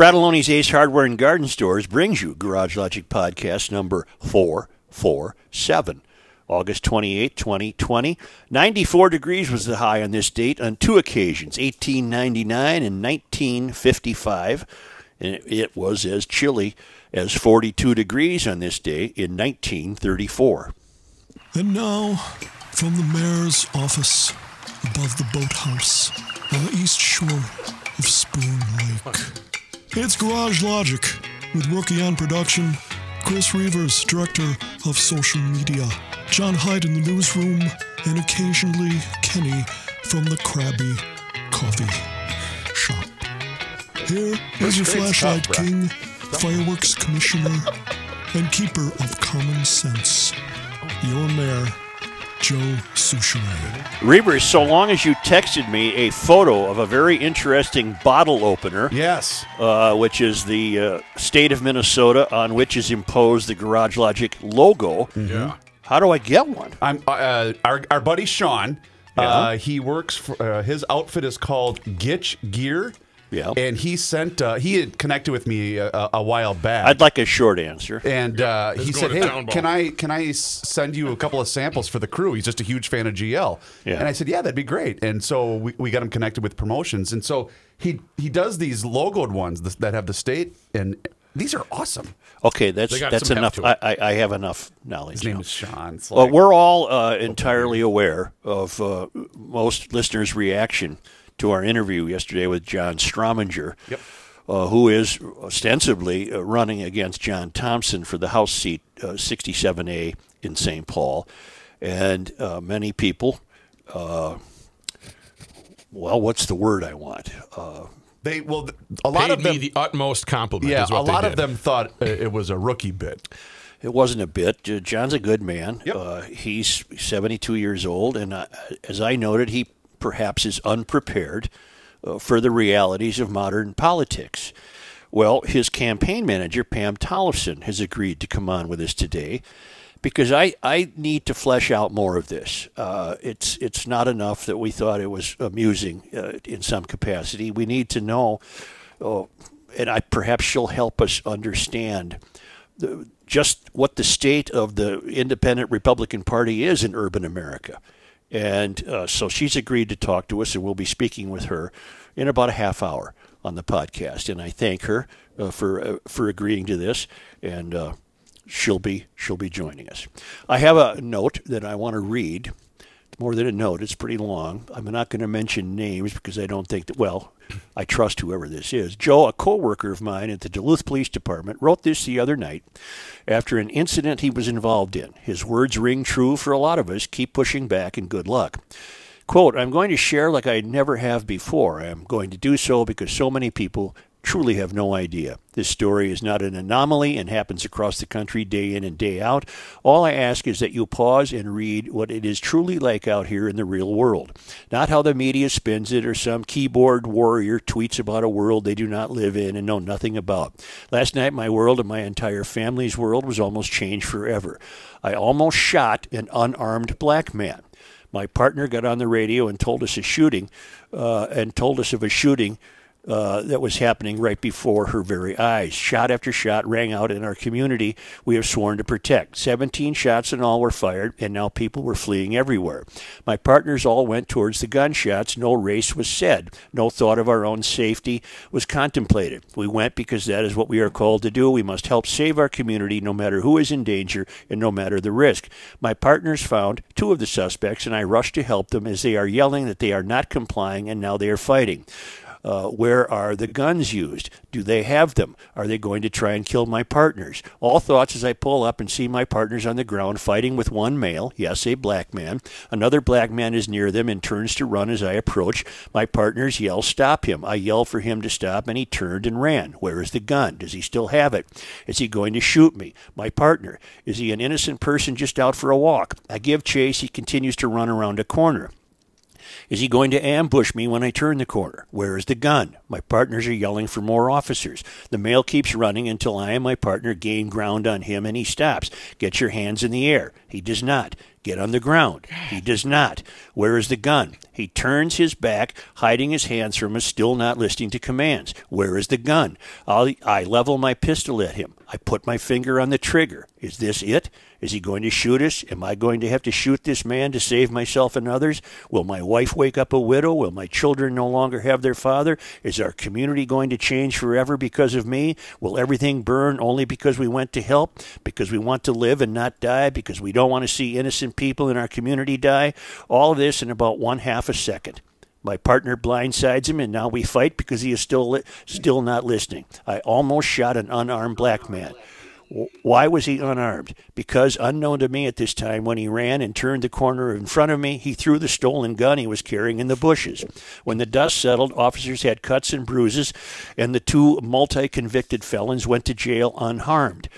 Fratallone's Ace Hardware and Garden Stores brings you Garage Logic Podcast number 447. August 28, 2020. 94 degrees was the high on this date on two occasions, 1899 and 1955. And it was as chilly as 42 degrees on this day in 1934. And now, from the mayor's office above the boathouse on the east shore of Spoon Lake, it's Garage Logic with Rookie on production, Chris Reavers, director of social media, John Hyde in the newsroom, and occasionally Kenny from the Krabby Coffee Shop. Here is your flashlight stuff, king, fireworks commissioner, and keeper of common sense, your mayor, Joe Soucheray. Reavers, so long as you texted me a photo of a very interesting bottle opener, Yes. uh, which is the uh, state of Minnesota on which is imposed the Garage Logic logo. Yeah. How do I get one? I'm uh, our our buddy Sean. Uh, he works for uh, his outfit is called Gitch Gear. Yeah. And he sent uh, he had connected with me a, a while back. I'd like a short answer. and uh, he said, "Hey, can I can I s- send you a couple of samples for the crew? He's just a huge fan of GL." Yeah. And I said, "Yeah, that'd be great." And so we, we got him connected with promotions, and so he he does these logoed ones that have the state, and these are awesome. Okay, that's that's enough. I. I, I have enough knowledge. His name now. is Sean. It's Well, we're all uh, entirely aware of uh, most listeners' reaction to our interview yesterday with John Strominger, Yep. uh, who is ostensibly uh, running against John Thompson for the House seat uh, 67A in St. Paul. And uh, many people, uh, well, what's the word I want? Uh, they well a lot Paid of them me the utmost compliment. yeah is a what they lot of them thought uh, it was a rookie bit. It wasn't a bit. Uh, John's a good man. Yep. Uh, he's 72 years old, and uh, as I noted, he perhaps is unprepared uh, for the realities of modern politics. Well, his campaign manager, Pam Tollefson, has agreed to come on with us today because I, I need to flesh out more of this. Uh, it's, it's not enough that we thought it was amusing uh, in some capacity. We need to know, uh, and I perhaps she'll help us understand the, just what the state of the independent Republican Party is in urban America. And uh, so she's agreed to talk to us, and we'll be speaking with her in about a half hour on the podcast. And I thank her uh, for uh, for agreeing to this, and uh, she'll be she'll be joining us. I have a note that I want to read. More than a note; it's pretty long. I'm not going to mention names because I don't think that. Well, I trust whoever this is. Joe, a coworker of mine at the Duluth Police Department, wrote this the other night after an incident he was involved in. His words ring true for a lot of us. Keep pushing back, and good luck. Quote, I'm going to share like I never have before. I'm going to do so because so many people truly have no idea. This story is not an anomaly and happens across the country day in and day out. All I ask is that you pause and read what it is truly like out here in the real world. Not how the media spins it or some keyboard warrior tweets about a world they do not live in and know nothing about. Last night, my world and my entire family's world was almost changed forever. I almost shot an unarmed black man my partner got on the radio and told us a shooting, uh, and told us of a shooting uh, that was happening right before her very eyes. Shot after shot rang out in our community we have sworn to protect. 17 shots in all were fired, and now people were fleeing everywhere. My partners all went towards the gunshots. No race was said. No thought of our own safety was contemplated. We went because that is what we are called to do. We must help save our community no matter who is in danger and no matter the risk. My partners found two of the suspects, and I rushed to help them as they are yelling that they are not complying and now they are fighting. Uh, where are the guns used? Do they have them? Are they going to try and kill my partners? All thoughts as I pull up and see my partners on the ground fighting with one male, yes, a black man. Another black man is near them and turns to run as I approach. My partners yell, Stop him. I yell for him to stop, and he turned and ran. Where is the gun? Does he still have it? Is he going to shoot me? My partner. Is he an innocent person just out for a walk? I give chase. He continues to run around a corner. Is he going to ambush me when I turn the corner? Where is the gun? My partners are yelling for more officers. The male keeps running until I and my partner gain ground on him and he stops. Get your hands in the air. He does not. Get on the ground. He does not. Where is the gun? He turns his back, hiding his hands from us, still not listening to commands. Where is the gun? I'll, I level my pistol at him. I put my finger on the trigger. Is this it? Is he going to shoot us? Am I going to have to shoot this man to save myself and others? Will my wife wake up a widow? Will my children no longer have their father? Is our community going to change forever because of me? Will everything burn only because we went to help? Because we want to live and not die? Because we don't want to see innocent people in our community die? All this in about one half a second. My partner blindsides him, and now we fight because he is still li- still not listening. I almost shot an unarmed black man. Why was he unarmed? Because, unknown to me at this time, when he ran and turned the corner in front of me, he threw the stolen gun he was carrying in the bushes. When the dust settled, officers had cuts and bruises, and the two multi convicted felons went to jail unharmed.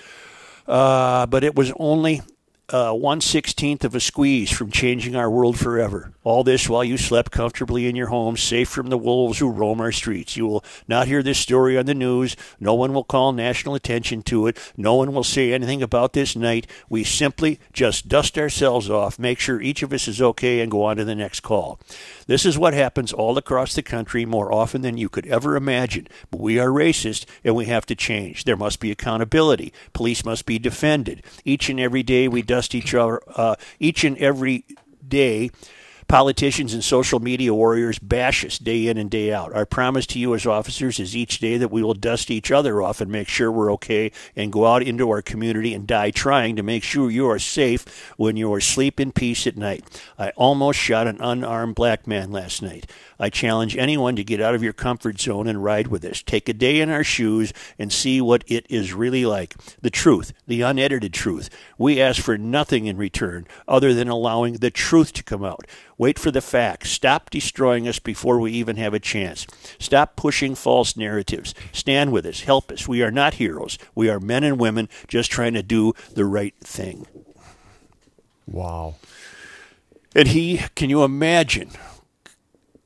Uh, but it was only uh, one sixteenth of a squeeze from changing our world forever. All this while you slept comfortably in your home, safe from the wolves who roam our streets. You will not hear this story on the news. No one will call national attention to it. No one will say anything about this night. We simply just dust ourselves off, make sure each of us is okay, and go on to the next call. This is what happens all across the country more often than you could ever imagine. But we are racist and we have to change. There must be accountability. Police must be defended. Each and every day we dust each other, uh, each and every day Politicians and social media warriors bash us day in and day out. Our promise to you as officers is each day that we will dust each other off and make sure we're okay and go out into our community and die trying to make sure you are safe when you are asleep in peace at night. I almost shot an unarmed black man last night. I challenge anyone to get out of your comfort zone and ride with us. Take a day in our shoes and see what it is really like. The truth, the unedited truth. We ask for nothing in return other than allowing the truth to come out. Wait for the facts. Stop destroying us before we even have a chance. Stop pushing false narratives. Stand with us. Help us. We are not heroes. We are men and women just trying to do the right thing. Wow. And he, can you imagine?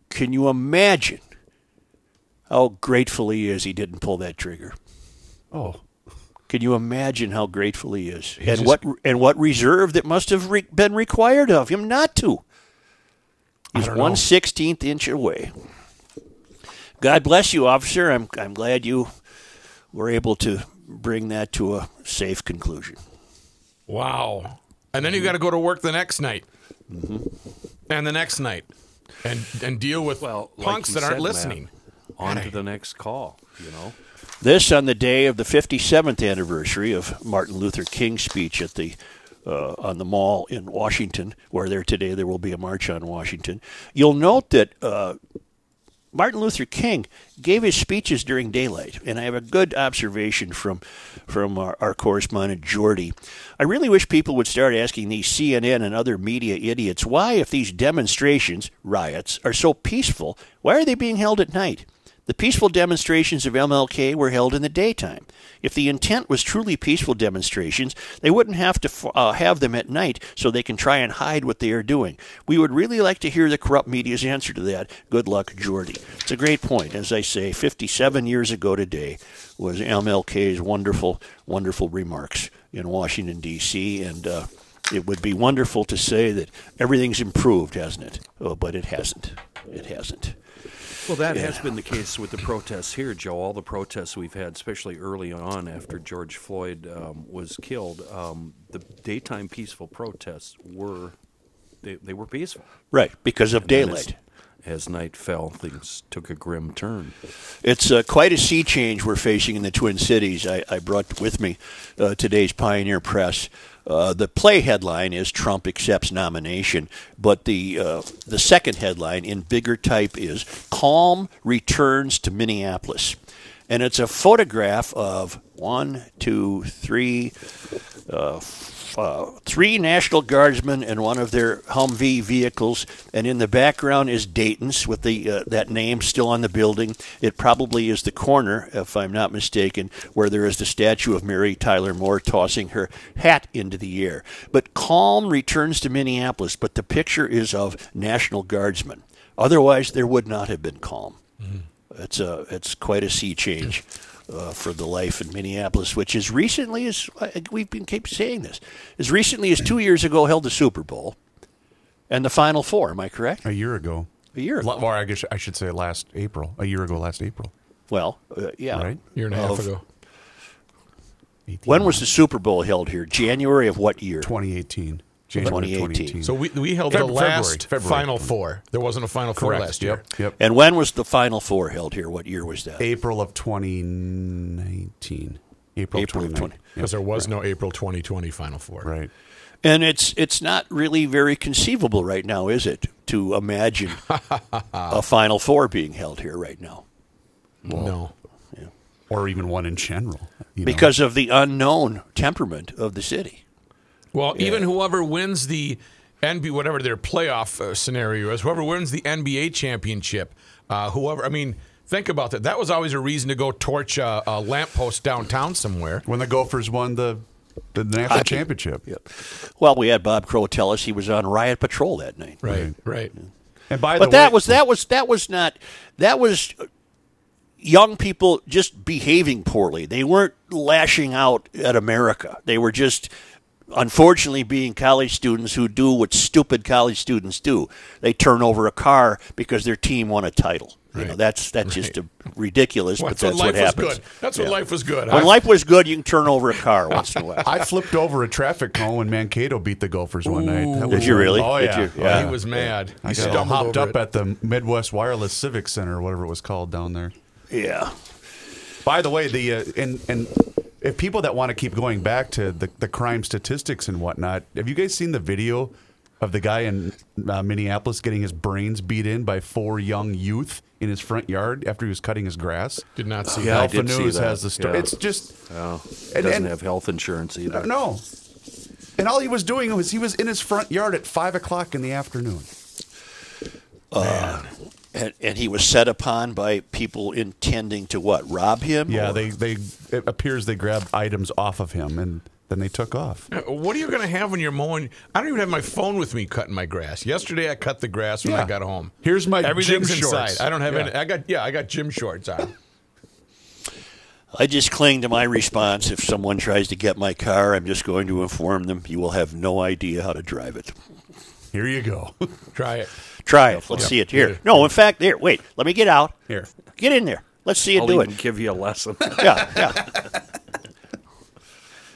Can you imagine how grateful he is he didn't pull that trigger? Oh. Can you imagine how grateful he is, and what and what reserve that must have re- been required of him not to? He's one sixteenth inch away. God bless you, officer. I'm I'm glad you were able to bring that to a safe conclusion. Wow. And then you got to go to work the next night, Mm-hmm. and the next night, and and deal with Well, like punks you that aren't listening. Matt, on to the next call. You know. This on the day of the 57th anniversary of Martin Luther King's speech at the uh, on the mall in Washington, where there today there will be a march on Washington. You'll note that uh, Martin Luther King gave his speeches during daylight, and I have a good observation from from our, our correspondent Jordy. I really wish people would start asking these CNN and other media idiots why, if these demonstrations, riots, are so peaceful, why are they being held at night? The peaceful demonstrations of MLK were held in the daytime. If the intent was truly peaceful demonstrations, they wouldn't have to uh, have them at night so they can try and hide what they are doing. We would really like to hear the corrupt media's answer to that. Good luck, Jordy. It's a great point. As I say, 57 years ago today was MLK's wonderful, wonderful remarks in Washington, D.C., and uh, it would be wonderful to say that everything's improved, hasn't it? Oh, but it hasn't. It hasn't. Well, that has been the case with the protests here, Joe. All the protests we've had, especially early on after George Floyd um, was killed, um, the daytime peaceful protests were they, they were peaceful. Right, because of And daylight. As, as night fell, things took a grim turn. It's uh, quite a sea change we're facing in the Twin Cities. I, I brought with me uh, today's Pioneer Press. Uh, the play headline is Trump accepts nomination, but the uh, the second headline in bigger type is Calm returns to Minneapolis, and it's a photograph of one, two, three, uh, uh, three National Guardsmen in one of their Humvee vehicles, and in the background is Dayton's with the uh, that name still on the building. It probably is the corner, if I'm not mistaken, where there is the statue of Mary Tyler Moore tossing her hat into the air. But calm returns to Minneapolis, but the picture is of National Guardsmen. Otherwise, there would not have been calm. It's a it's quite a sea change uh, for the life in Minneapolis, which as recently as uh, we've been keep saying this, as recently as two years ago held the Super Bowl and the Final Four. Am I correct? A year ago. A year ago. Or I guess I should say last April. A year ago, last April. Well, uh, yeah. Right. Year and a half Of- ago. 18 When was the Super Bowl held here? January of what year? 2018? January 2018. 2018. So we, we held Feb- the last February, February. Final Four. There wasn't a Final Four last year. Yep. Yep. And when was the Final Four held here? What year was that? April of 2019. April, April of 2019. 20. Because there was no April 2020 Final Four. Right. And it's it's not really very conceivable right now, is it, to imagine a Final Four being held here right now No. Or even one in general. you know. because of the unknown temperament of the city. Well, even whoever wins the NBA, whatever their playoff uh, scenario is, whoever wins the NBA championship, uh, whoever, I mean, think about that. That was always a reason to go torch a, a lamppost downtown somewhere. when the Gophers won the the national championship. Yep. Well, we had Bob Crow tell us he was on riot patrol that night. Right, right. And by But the that way, was that was that was not that was young people just behaving poorly. They weren't lashing out at America. They were just unfortunately being college students who do what stupid college students do. They turn over a car because their team won a title. You know, Right. that's that's just a ridiculous, Well, but that's that's what life was happens. good. That's when Yeah. life was good. When I- life was good, you can turn over a car once in a while. I flipped over a traffic cone when Mankato beat the Gophers one night. That Did was- you really? Oh Did yeah. you? Oh, Yeah. he was mad. I he got all hopped up it. at the Midwest Wireless Civic Center, whatever it was called down there. yeah. By the way, the uh, and and if people that want to keep going back to the, the crime statistics and whatnot, have you guys seen the video of the guy in uh, Minneapolis getting his brains beat in by four young youth in his front yard after he was cutting his grass? Did not see Yeah, I that. Alpha did see News that. has the story. Yeah. It's just Oh, And- doesn't and- have health insurance either. no. And all he was doing was he was in his front yard at five o'clock in the afternoon. And, and he was set upon by people intending to what? Rob him? Yeah, Or- they they it appears they grabbed items off of him and then they took off. Uh, What are you going to have when you're mowing? I don't even have my phone with me cutting my grass. Yesterday I cut the grass when I got home. Here's my Everything's gym inside. shorts. I don't have Yeah. any. I got yeah. I got gym shorts on. I just cling to my response. If someone tries to get my car, I'm just going to inform them you will have no idea how to drive it. Here you go. Try it. Try it. Let's see it here. No, in fact, here. Wait. Let me get out. Here. Get in there. Let's see you I'll do even it. give you a lesson. Yeah, yeah.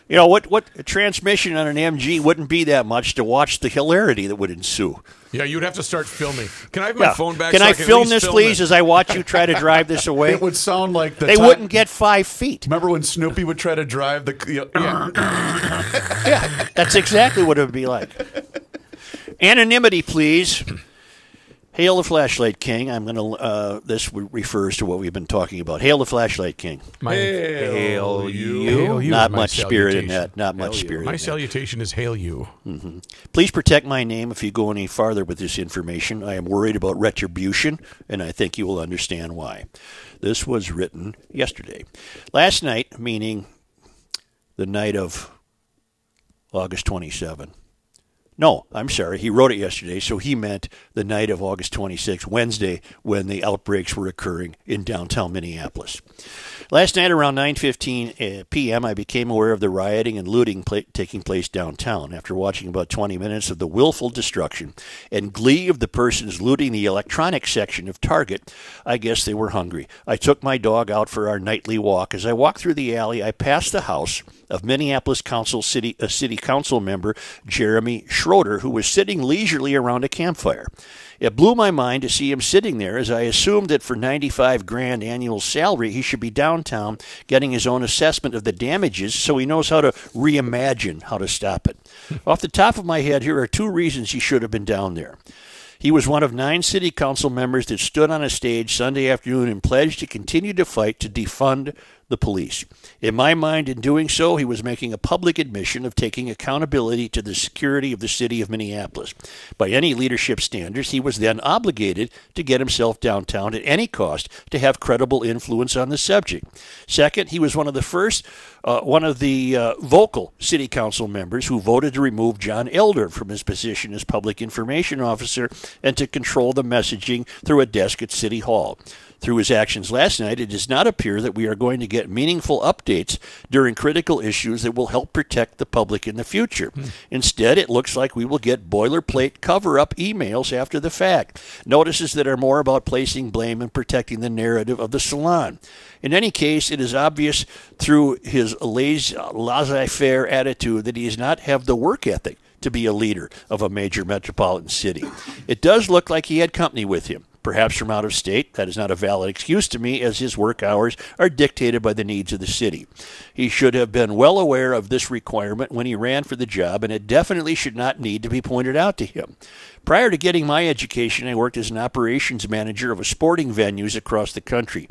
You know what? What a transmission on an MG wouldn't be that much to watch the hilarity that would ensue. Yeah, you'd have to start filming. Can I have my Yeah. phone back? Can so I, I can at film least this, film please, it? as I watch you try to drive this away? It would sound like the they time- wouldn't get five feet. Remember when Snoopy would try to drive the? You yeah. Yeah, that's exactly what it would be like. Anonymity, please. Hail the flashlight king. I'm going to. Uh, this refers to what we've been talking about. Hail the flashlight king. My, Hail you. Hail you Not much spirit in that. Not much spirit. My in that. salutation is hail you. Mm-hmm. Please protect my name if you go any farther with this information. I am worried about retribution, and I think you will understand why. This was written yesterday. Last night, meaning the night of August 27. No, I'm sorry. He wrote it yesterday, so he meant the night of August 26, Wednesday, when the outbreaks were occurring in downtown Minneapolis. Last night around 9:15 uh, p.m., I became aware of the rioting and looting pla- taking place downtown. After watching about 20 minutes of the willful destruction and glee of the persons looting the electronic section of Target, I guess they were hungry. I took my dog out for our nightly walk. As I walked through the alley, I passed the house of Minneapolis Council City a City Council member Jeremy Schroeder, who was sitting leisurely around a campfire. It blew my mind to see him sitting there, as I assumed that for 95 grand annual salary, he should be downtown getting his own assessment of the damages so he knows how to reimagine how to stop it. Off the top of my head, here are two reasons he should have been down there. He was one of nine city council members that stood on a stage Sunday afternoon and pledged to continue to fight to defund the police. In my mind, in doing so, he was making a public admission of taking accountability to the security of the city of Minneapolis. By any leadership standards, he was then obligated to get himself downtown at any cost to have credible influence on the subject. Second, he was one of the first, uh, one of the uh, vocal city council members who voted to remove John Elder from his position as public information officer and to control the messaging through a desk at City Hall. Through his actions last night, it does not appear that we are going to get meaningful updates during critical issues that will help protect the public in the future. Hmm. Instead, it looks like we will get boilerplate cover up emails after the fact, notices that are more about placing blame and protecting the narrative of the salon. In any case, it is obvious through his laissez faire attitude that he does not have the work ethic to be a leader of a major metropolitan city. It does look like he had company with him. Perhaps from out of state. That is not a valid excuse to me, as his work hours are dictated by the needs of the city. He should have been well aware of this requirement when he ran for the job, and it definitely should not need to be pointed out to him. Prior to getting my education, I worked as an operations manager of a sporting venues across the country.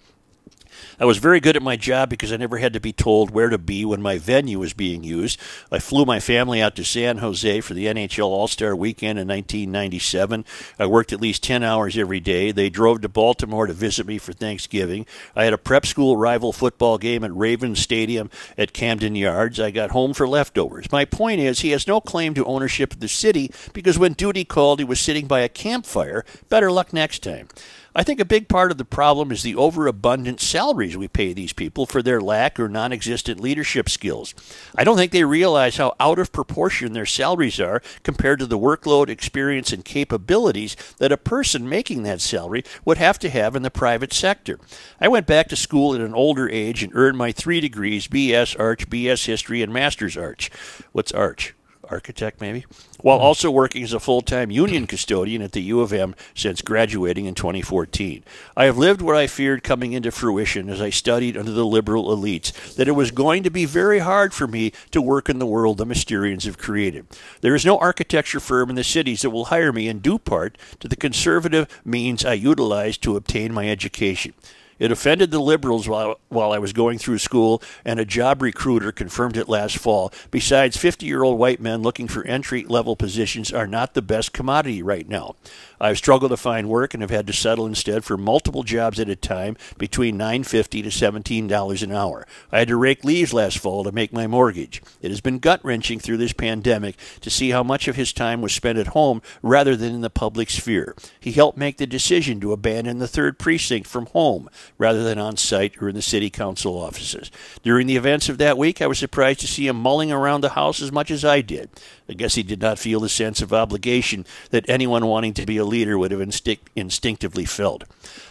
I was very good at my job because I never had to be told where to be when my venue was being used. I flew my family out to San Jose for the NHL All Star weekend in 1997. I worked at least 10 hours every day. They drove to Baltimore to visit me for Thanksgiving. I had a prep school rival football game at Ravens Stadium at Camden Yards. I got home for leftovers. My point is, he has no claim to ownership of the city because when duty called, he was sitting by a campfire. Better luck next time. I think a big part of the problem is the overabundant salaries we pay these people for their lack or non existent leadership skills. I don't think they realize how out of proportion their salaries are compared to the workload, experience, and capabilities that a person making that salary would have to have in the private sector. I went back to school at an older age and earned my three degrees BS Arch, BS History, and Master's Arch. What's Arch? Architect, maybe, while mm-hmm. also working as a full time union custodian at the U of M since graduating in 2014. I have lived what I feared coming into fruition as I studied under the liberal elites that it was going to be very hard for me to work in the world the Mysterians have created. There is no architecture firm in the cities that will hire me in due part to the conservative means I utilized to obtain my education. It offended the liberals while, while I was going through school, and a job recruiter confirmed it last fall. Besides, 50 year old white men looking for entry level positions are not the best commodity right now. I've struggled to find work and have had to settle instead for multiple jobs at a time between $9.50 to $17 an hour. I had to rake leaves last fall to make my mortgage. It has been gut wrenching through this pandemic to see how much of his time was spent at home rather than in the public sphere. He helped make the decision to abandon the third precinct from home rather than on site or in the city council offices. During the events of that week, I was surprised to see him mulling around the house as much as I did. I guess he did not feel the sense of obligation that anyone wanting to be a leader would have instinct- instinctively felt.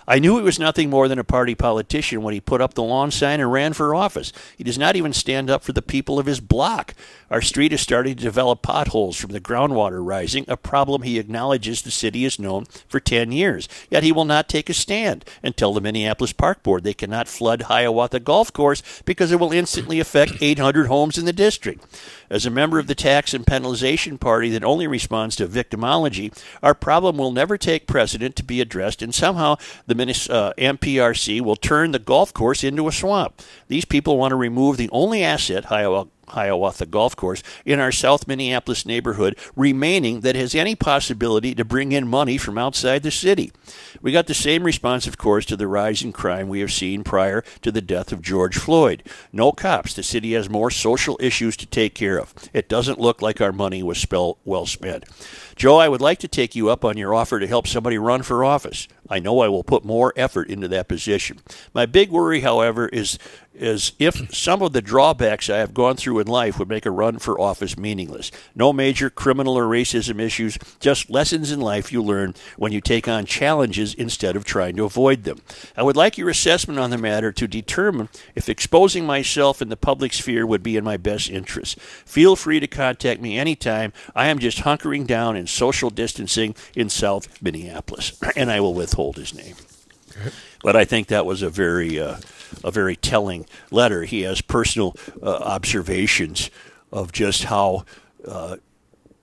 I knew he was nothing more than a party politician when he put up the lawn sign and ran for office. He does not even stand up for the people of his block. Our street is starting to develop potholes from the groundwater rising, a problem he acknowledges the city has known for 10 years. Yet he will not take a stand and tell the Minneapolis Park Board they cannot flood Hiawatha Golf Course because it will instantly affect 800 homes in the district. As a member of the tax and penalization party that only responds to victimology, our problem will never take precedent to be addressed, and somehow the uh, MPRB will turn the golf course into a swamp. These people want to remove the only asset Hiawatha Hiawatha Golf Course in our South Minneapolis neighborhood, remaining that has any possibility to bring in money from outside the city. We got the same response, of course, to the rise in crime we have seen prior to the death of George Floyd. No cops. The city has more social issues to take care of. It doesn't look like our money was well spent. Joe, I would like to take you up on your offer to help somebody run for office. I know I will put more effort into that position. My big worry, however, is is if some of the drawbacks I have gone through in life would make a run for office meaningless. No major criminal or racism issues, just lessons in life you learn when you take on challenges instead of trying to avoid them. I would like your assessment on the matter to determine if exposing myself in the public sphere would be in my best interest. Feel free to contact me anytime. I am just hunkering down and social distancing in South Minneapolis, and I will withhold his name. Okay. But I think that was a very uh, a very telling letter. He has personal uh, observations of just how uh,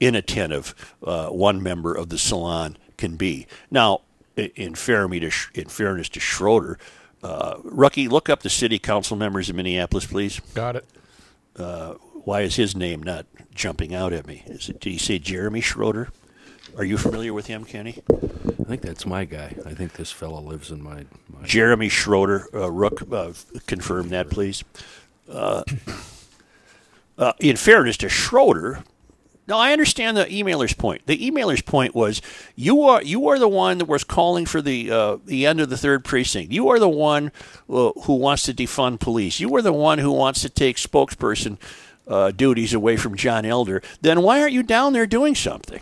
inattentive uh, one member of the salon can be. Now, in, to, in fairness to Schroeder, uh, Rookie, look up the city council members in Minneapolis, please. Got it. Uh, why is his name not jumping out at me? Is it, did he say Jeremy Schroeder? Are you familiar with him, Kenny? I think that's my guy. I think this fellow lives in my. my Jeremy Schroeder, uh, Rook, uh, confirm that, please. Uh, uh, in fairness to Schroeder, now I understand the emailer's point. The emailer's point was you are you are the one that was calling for the uh, the end of the third precinct. You are the one uh, who wants to defund police. You are the one who wants to take spokesperson uh, duties away from John Elder. Then why aren't you down there doing something?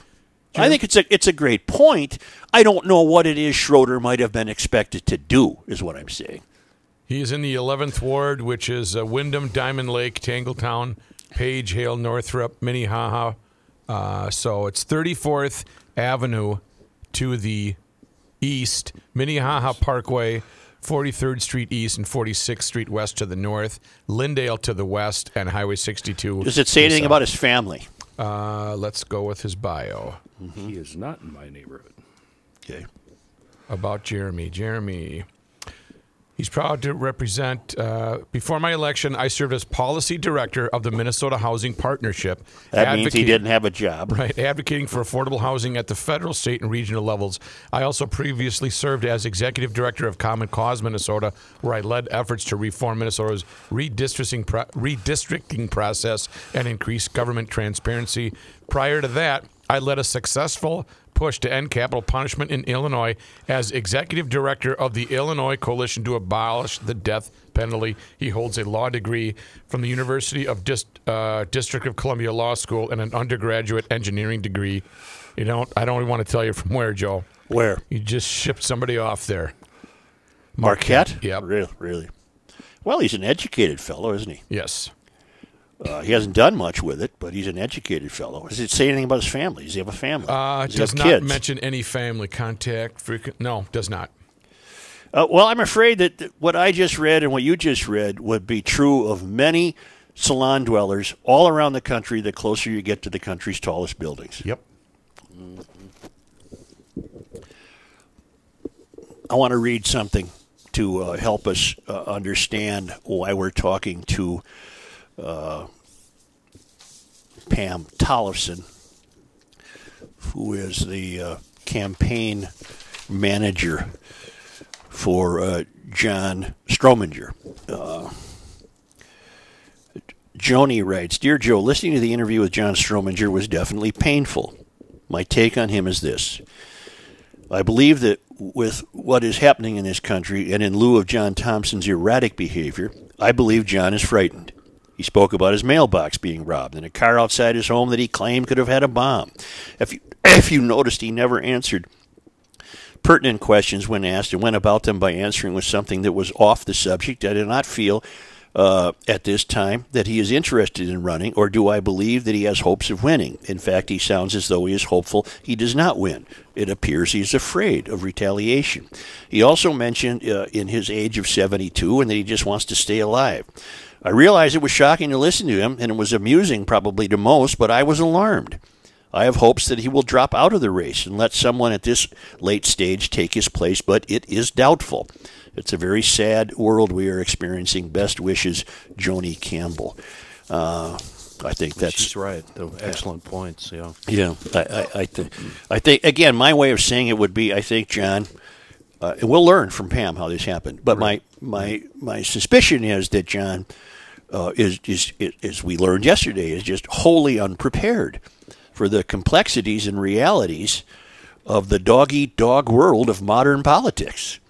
I think it's a it's a great point. I don't know what it is Schroeder might have been expected to do. Is what I'm saying. He is in the 11th ward, which is uh, Windom, Diamond Lake, Tangletown, Page, Hale, Northrop, Minnehaha. Uh, so it's 34th Avenue to the east, Minnehaha Parkway, 43rd Street east, and 46th Street west to the north, Lyndale to the west, and Highway 62. Does it say anything south. about his family? Uh, let's go with his bio He is not in my neighborhood. Okay. about Jeremy. Jeremy. He's proud to represent. Uh, before my election, I served as policy director of the Minnesota Housing Partnership. That means he didn't have a job. Right, advocating for affordable housing at the federal, state, and regional levels. I also previously served as executive director of Common Cause Minnesota, where I led efforts to reform Minnesota's redistricting, pro- redistricting process and increase government transparency. Prior to that, I led a successful push to end capital punishment in Illinois as executive director of the Illinois Coalition to Abolish the Death Penalty. He holds a law degree from the University of Dis- uh, District of Columbia Law School and an undergraduate engineering degree. You don't. I don't even want to tell you from where, Joe. Where? You just shipped somebody off there. Marquette? Yeah, Really? Really? Well, he's an educated fellow, isn't he? Yes. Uh, he hasn't done much with it, but he's an educated fellow. Does it say anything about his family? Does he have a family? Uh, does does not kids? mention any family contact. Frequent. No, does not. Uh, well, I'm afraid that what I just read and what you just read would be true of many salon dwellers all around the country the closer you get to the country's tallest buildings. Yep. I want to read something to uh, help us uh, understand why we're talking to uh, Pam Tollefson, who is the uh, campaign manager for uh, John Strominger. Uh, Joni writes Dear Joe, listening to the interview with John Strominger was definitely painful. My take on him is this. I believe that with what is happening in this country, and in lieu of John Thompson's erratic behavior, I believe John is frightened. He spoke about his mailbox being robbed and a car outside his home that he claimed could have had a bomb. If you, if you noticed, he never answered pertinent questions when asked and went about them by answering with something that was off the subject. I do not feel uh, at this time that he is interested in running, or do I believe that he has hopes of winning? In fact, he sounds as though he is hopeful he does not win. It appears he is afraid of retaliation. He also mentioned uh, in his age of 72 and that he just wants to stay alive. I realize it was shocking to listen to him, and it was amusing probably to most, but I was alarmed. I have hopes that he will drop out of the race and let someone at this late stage take his place, but it is doubtful. It's a very sad world we are experiencing. Best wishes, Joni Campbell. Uh, I think that's She's right. though. Excellent points. Yeah. yeah. I, I, I think I think again, my way of saying it would be, I think John, uh, and we'll learn from Pam how this happened. But my my my suspicion is that John uh, is, is is as we learned yesterday is just wholly unprepared for the complexities and realities of the dog eat dog world of modern politics.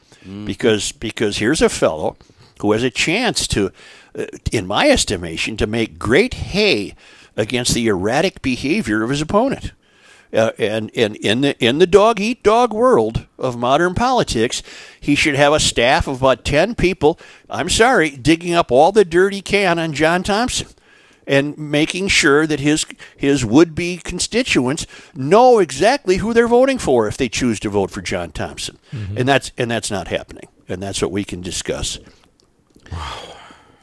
Because because here's a fellow who has a chance to, uh, in my estimation, to make great hay against the erratic behavior of his opponent. Uh, and, and in the in the dog eat dog world of modern politics, he should have a staff of about ten people. I'm sorry, digging up all the dirt he can on John Thompson, and making sure that his his would be constituents know exactly who they're voting for if they choose to vote for John Thompson, and that's and that's not happening, and that's what we can discuss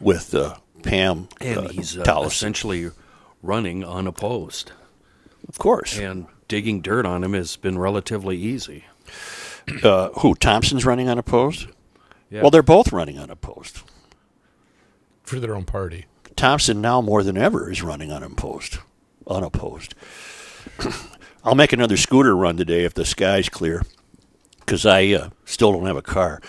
with uh, Pam And uh, he's uh, essentially running unopposed. of course. And digging dirt on him has been relatively easy. Uh, who Thompson's running unopposed? Yeah. Well, they're both running unopposed. For their own party. Thompson now more than ever is running unopposed. Unopposed. I'll make another scooter run today if the sky's clear, because I uh, still don't have a car.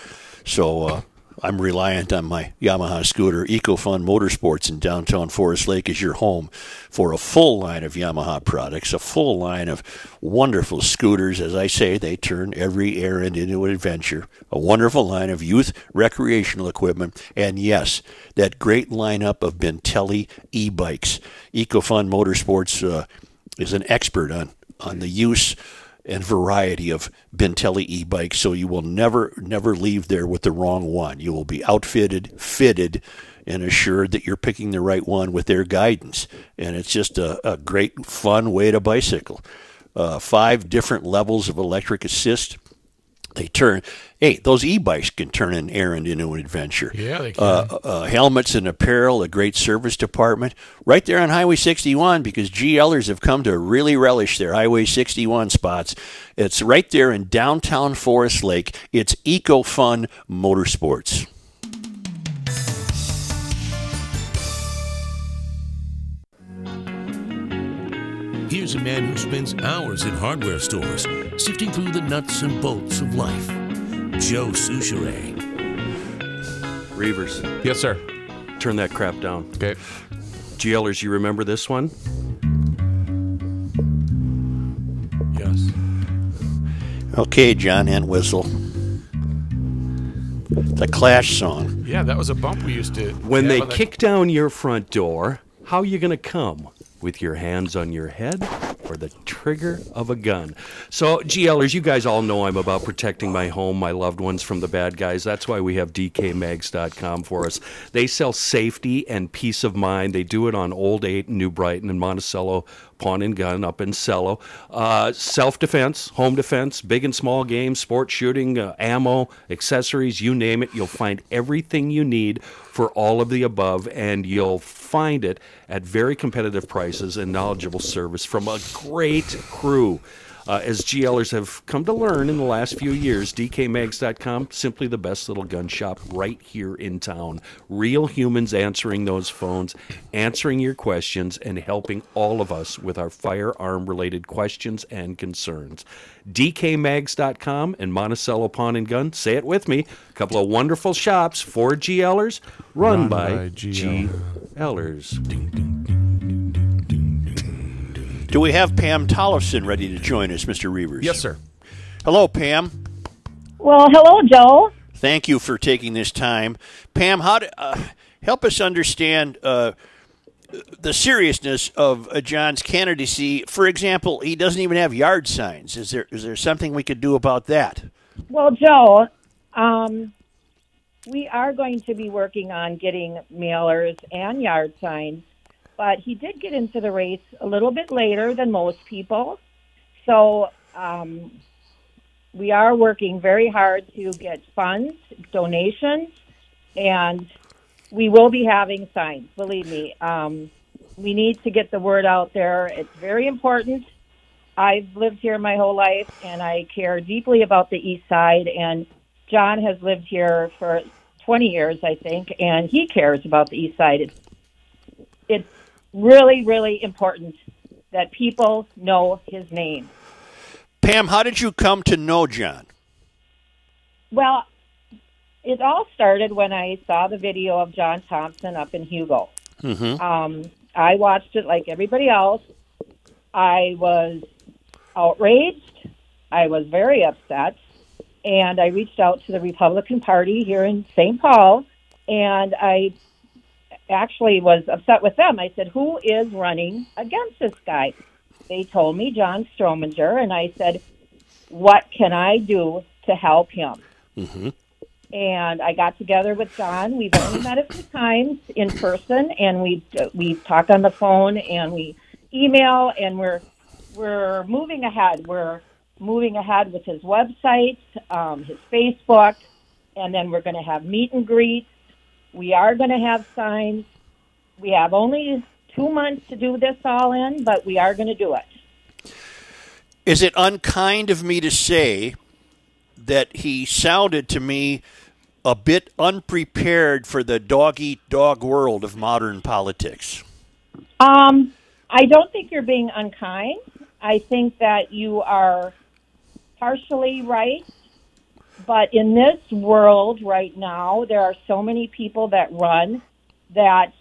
So uh, I'm reliant on my Yamaha scooter. EcoFun Motorsports in downtown Forest Lake is your home for a full line of Yamaha products, a full line of wonderful scooters. As I say, they turn every errand into an adventure. A wonderful line of youth recreational equipment, and yes, that great lineup of Bintelli e-bikes. EcoFun Motorsports uh, is an expert on on the use and variety of Bintelli e-bikes, so you will never never leave there with the wrong one. You will be outfitted, fitted, and assured that you're picking the right one with their guidance. And it's just a, a great, fun way to bicycle. Uh, five different levels of electric assist. They turn. Hey, those e-bikes can turn an errand into an adventure. Yeah, they can. Uh, uh, helmets and apparel, a great service department, right there on Highway 61. Because GLers have come to really relish their Highway 61 spots. It's right there in downtown Forest Lake. It's eco fun Motorsports. Here's a man who spends hours in hardware stores sifting through the nuts and bolts of life. Joe Soucheray. Reavers, yes, sir. turn that crap down. Okay. GLers, you remember this one? Yes. Okay, John Entwistle. The Clash song. Yeah, that was a bump we used to. When have they on the- kick down your front door, how you going to come? With your hands on your head or the trigger of a gun? So, GLers, you guys all know I'm about protecting my home, my loved ones from the bad guys. That's why we have DKMags.com for us. They sell safety and peace of mind. They do it on Old 8 New Brighton and Monticello Pawn and Gun up in Cello. Uh, Self defense, home defense, big and small games, sports shooting, uh, ammo, accessories, you name it. You'll find everything you need for all of the above, and you'll find it at very competitive prices and knowledgeable service from a great crew. Uh, as GLers have come to learn in the last few years, DKMags.com, simply the best little gun shop right here in town. Real humans answering those phones, answering your questions, and helping all of us with our firearm related questions and concerns. DKMags.com and Monticello Pawn and Gun, say it with me, a couple of wonderful shops for GLers run, Run by, by GL. GLers. Do we have Pam Tollefson ready to join us, Mr. Reavers? Yes, sir. Hello, Pam. Well, hello, Joe. Thank you for taking this time. Pam, how to, uh, help us understand uh, the seriousness of uh, John's candidacy. For example, he doesn't even have yard signs. Is there is there something we could do about that? Well, Joe, um, we are going to be working on getting mailers and yard signs, but he did get into the race a little bit later than most people. So um, we are working very hard to get funds, donations, and we will be having signs. Believe me, um, we need to get the word out there. It's very important. I've lived here my whole life, and I care deeply about the East Side. And John has lived here for 20 years, I think, and he cares about the East Side. It's, it's really, really important that people know his name. Pam, how did you come to know John? Well, it all started when I saw the video of John Thompson up in Hugo. Mm-hmm. Um, I watched it like everybody else. I was outraged. I was very upset. And I reached out to the Republican Party here in St. Paul. And I actually was upset with them. I said, Who is running against this guy? They told me John Strominger. And I said, What can I do to help him? Mm-hmm. and I got together with John. We've only met a few times in person, and we we talk on the phone and we email, and we're we're moving ahead. We're moving ahead with his website, um, his Facebook, and then we're going to have meet and greets. We are going to have signs. We have only two months to do this all in, but we are going to do it. Is it unkind of me to say that he sounded to me a bit unprepared for the dog eat dog world of modern politics? Um, I don't think you're being unkind. I think that you are partially right. But in this world right now, there are so many people that run that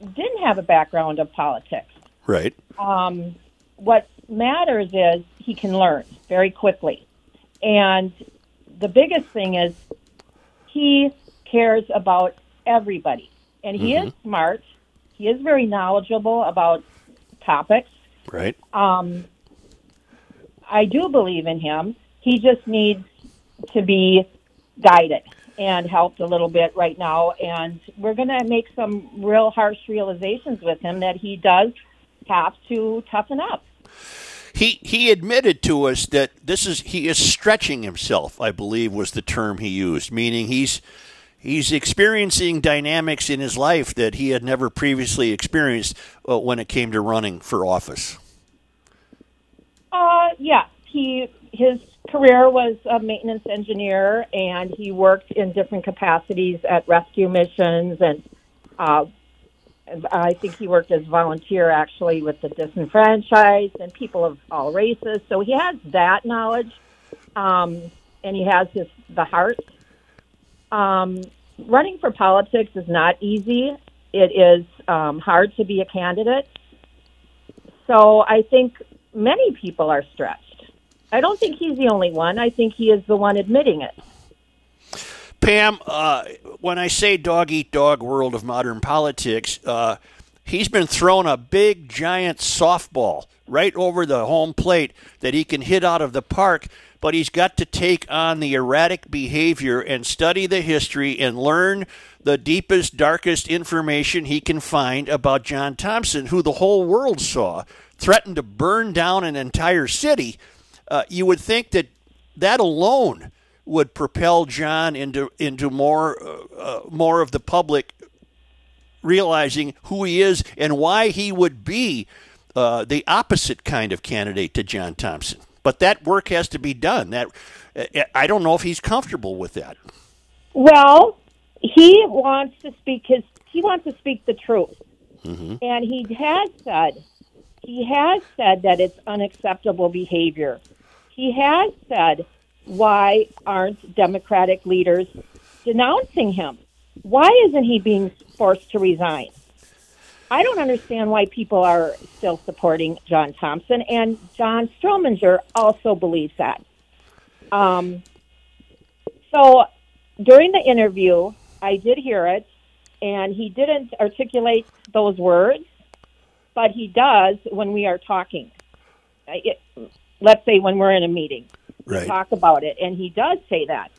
didn't have a background of politics. Right. Um, what matters is he can learn very quickly. And the biggest thing is he cares about everybody. And he is smart. He is very knowledgeable about topics. Right. Um, I do believe in him. He just needs to be guided and helped a little bit right now. And we're going to make some real harsh realizations with him that he does have to toughen up. He he admitted to us that this is he is stretching himself. I believe was the term he used, meaning he's he's experiencing dynamics in his life that he had never previously experienced uh, when it came to running for office. Uh, yeah, he his career was a maintenance engineer, and he worked in different capacities at rescue missions, and uh, I think he worked as volunteer actually with the disenfranchised and people of all races. So he has that knowledge, um, and he has his the heart. Um, running for politics is not easy. It is um, hard to be a candidate. So I think many people are stretched. I don't think he's the only one. I think he is the one admitting it. Pam, uh, when I say dog eat dog world of modern politics, uh, he's been thrown a big giant softball right over the home plate that he can hit out of the park, but he's got to take on the erratic behavior and study the history and learn the deepest, darkest information he can find about John Thompson, who the whole world saw threatened to burn down an entire city. Uh, you would think that that alone would propel John into into more uh, uh, more of the public realizing who he is and why he would be uh, the opposite kind of candidate to John Thompson. But that work has to be done. That I don't know if he's comfortable with that. Well, he wants to speak his he wants to speak the truth. And he has said he has said that it's unacceptable behavior. He has said why aren't democratic leaders denouncing him? Why isn't he being forced to resign? I don't understand why people are still supporting John Thompson, and John Strominger also believes that. Um, so during the interview, I did hear it, and he didn't articulate those words, but he does when we are talking. It, let's say when we're in a meeting, Right. talk about it, and he does say that.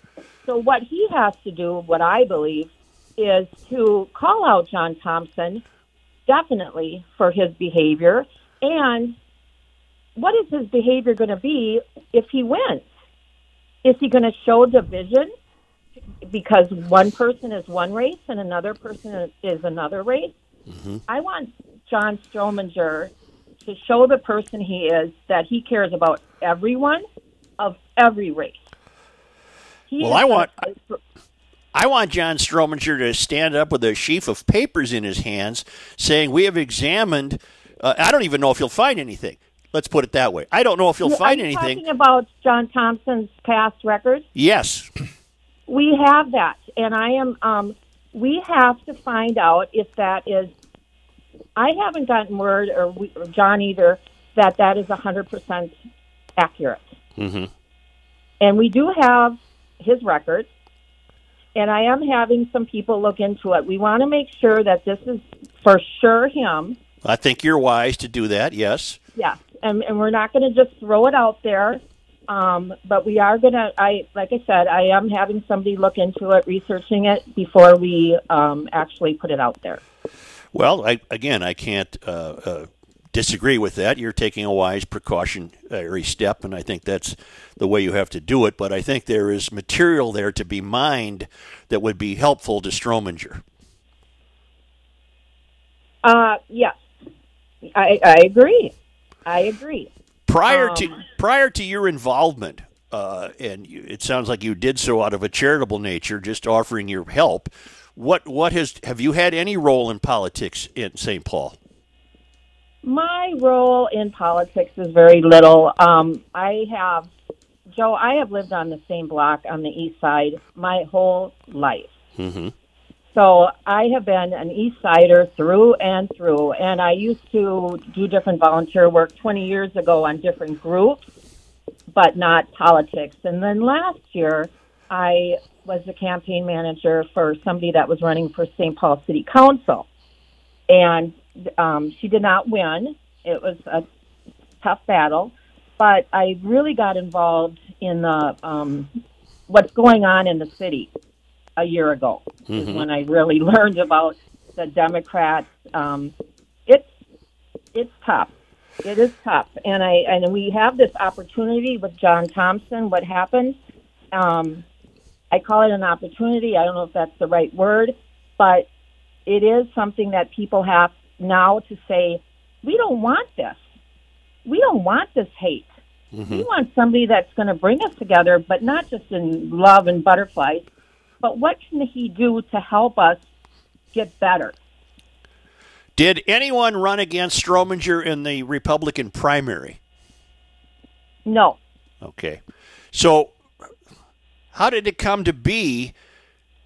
So what he has to do, what I believe, is to call out John Thompson definitely for his behavior and what is his behavior going to be if he wins? Is he going to show division because one person is one race and another person is another race? Mm-hmm. I want John Strominger to show the person he is that he cares about everyone of every race. He Well, I want. For- I want John Strominger to stand up with a sheaf of papers in his hands saying, We have examined. Uh, I don't even know if you'll find anything. Let's put it that way. I don't know if you'll Are find you anything. Talking about John Thompson's past record, Yes. we have that, and I am. Um, we have to find out if that is. I haven't gotten word, or, we, or John either, that that is hundred percent accurate. hmm And we do have his records, and I am having some people look into it. We want to make sure that this is for sure him. I think you're wise to do that, yes. Yes, and, and we're not going to just throw it out there. Um, but we are going to. I like I said, I am having somebody look into it, researching it before we um, actually put it out there. Well, I, again, I can't uh, uh, disagree with that. You're taking a wise precautionary step, and I think that's the way you have to do it. But I think there is material there to be mined that would be helpful to Strominger. Uh, yes, I, I agree. I agree. Prior to Um, prior to your involvement, uh, and you, it sounds like you did so out of a charitable nature, just offering your help. What what has have you had any role in politics in St. Paul? My role in politics is very little. Um, I have Joe, I have lived on the same block on the east side my whole life. Mm-hmm. So I have been an East Sider through and through, and I used to do different volunteer work 20 years ago on different groups, but not politics. And then last year, I was the campaign manager for somebody that was running for St. Paul City Council, and um, she did not win. It was a tough battle, but I really got involved in the um, what's going on in the city a year ago is when I really learned about the Democrats. Um, it's it's tough. It is tough, and I and we have this opportunity with John Thompson. What happened? Um, I call it an opportunity. I don't know if that's the right word, but it is something that people have now to say. We don't want this. We don't want this hate. Mm-hmm. We want somebody that's going to bring us together, but not just in love and butterflies, but what can he do to help us get better? Did anyone run against Strominger in the Republican primary? No. Okay. So, how did it come to be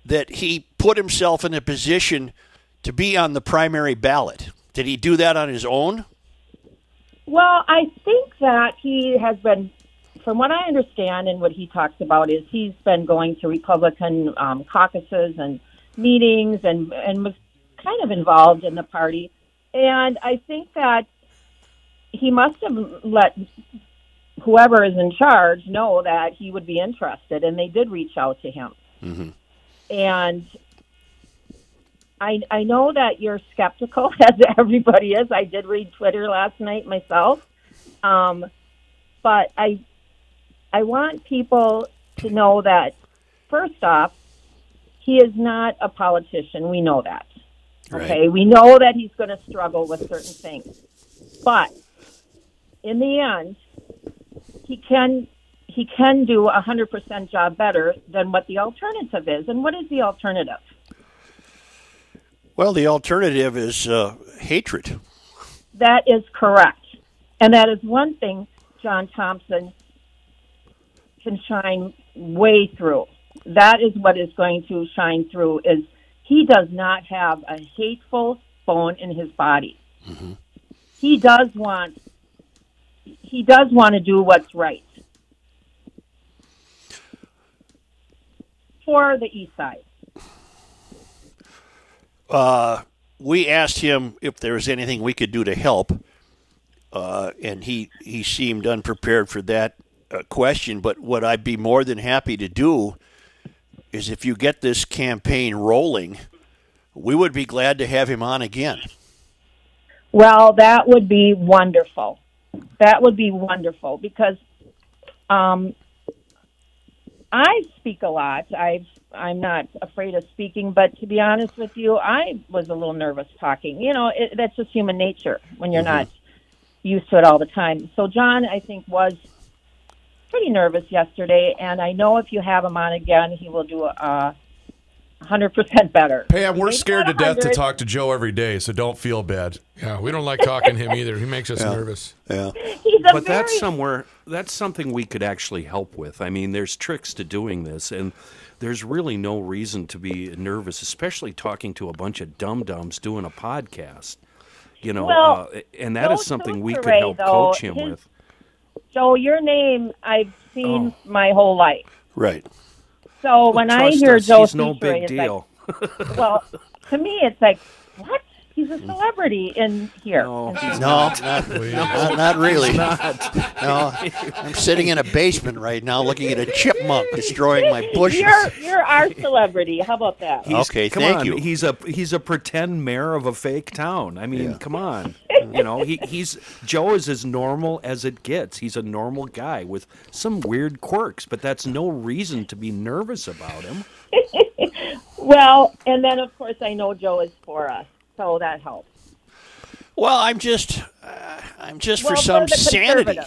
that he put himself in a position to be on the primary ballot? Did he do that on his own? Well, I think that he has been, from what I understand and what he talks about, is he's been going to Republican um, caucuses and meetings and and was kind of involved in the party. And I think that he must have let whoever is in charge know that he would be interested, and they did reach out to him. And I I know that you're skeptical, as everybody is. I did read Twitter last night myself, um, but I I want people to know that first off, he is not a politician. We know that. Okay, we know that he's going to struggle with certain things, but in the end, he can he can do a hundred percent job better than what the alternative is. And what is the alternative? Well, the alternative is uh, hatred. That is correct. And that is one thing John Thompson can shine way through. That is what is going to shine through is he does not have a hateful bone in his body. He does want he does want to do what's right. For the east side. Uh, we asked him if there was anything we could do to help, uh, and he he seemed unprepared for that uh, question. But what I'd be more than happy to do is if you get this campaign rolling, we would be glad to have him on again. Well, that would be wonderful. That would be wonderful because um, I speak a lot. I've I'm not afraid of speaking, but to be honest with you, I was a little nervous talking. You know, it, that's just human nature when you're not used to it all the time. So John, I think was pretty nervous yesterday, and I know if you have him on again, he will do a hundred percent better. Pam, we're Maybe scared to death to talk to Joe every day, so don't feel bad. Yeah, we don't like talking to him either. He makes us nervous. Yeah. He's a but that's somewhere that's something we could actually help with. I mean, there's tricks to doing this, and there's really no reason to be nervous, especially talking to a bunch of dum dums doing a podcast. You know, Well, uh, and that is Joe something we could help though, coach him his- with. Joe, your name I've seen Oh. my whole life. Right. So when I Trust hear us, Joe he's no big it's deal. like, well, to me, it's like, what? He's a mm. celebrity in here. No, And he's so- No, not, not, not really. No, I'm sitting in a basement right now looking at a chipmunk destroying my bushes. You're you're our celebrity. How about that? He's- Okay, come thank on. you. He's a he's a pretend mayor of a fake town. I mean, come on. You know, he, he's Joe is as normal as it gets. He's a normal guy with some weird quirks, but that's no reason to be nervous about him. Well, and then of course I know Joe is for us, so that helps. Well, I'm just, uh, I'm just Well, for for some the sanity.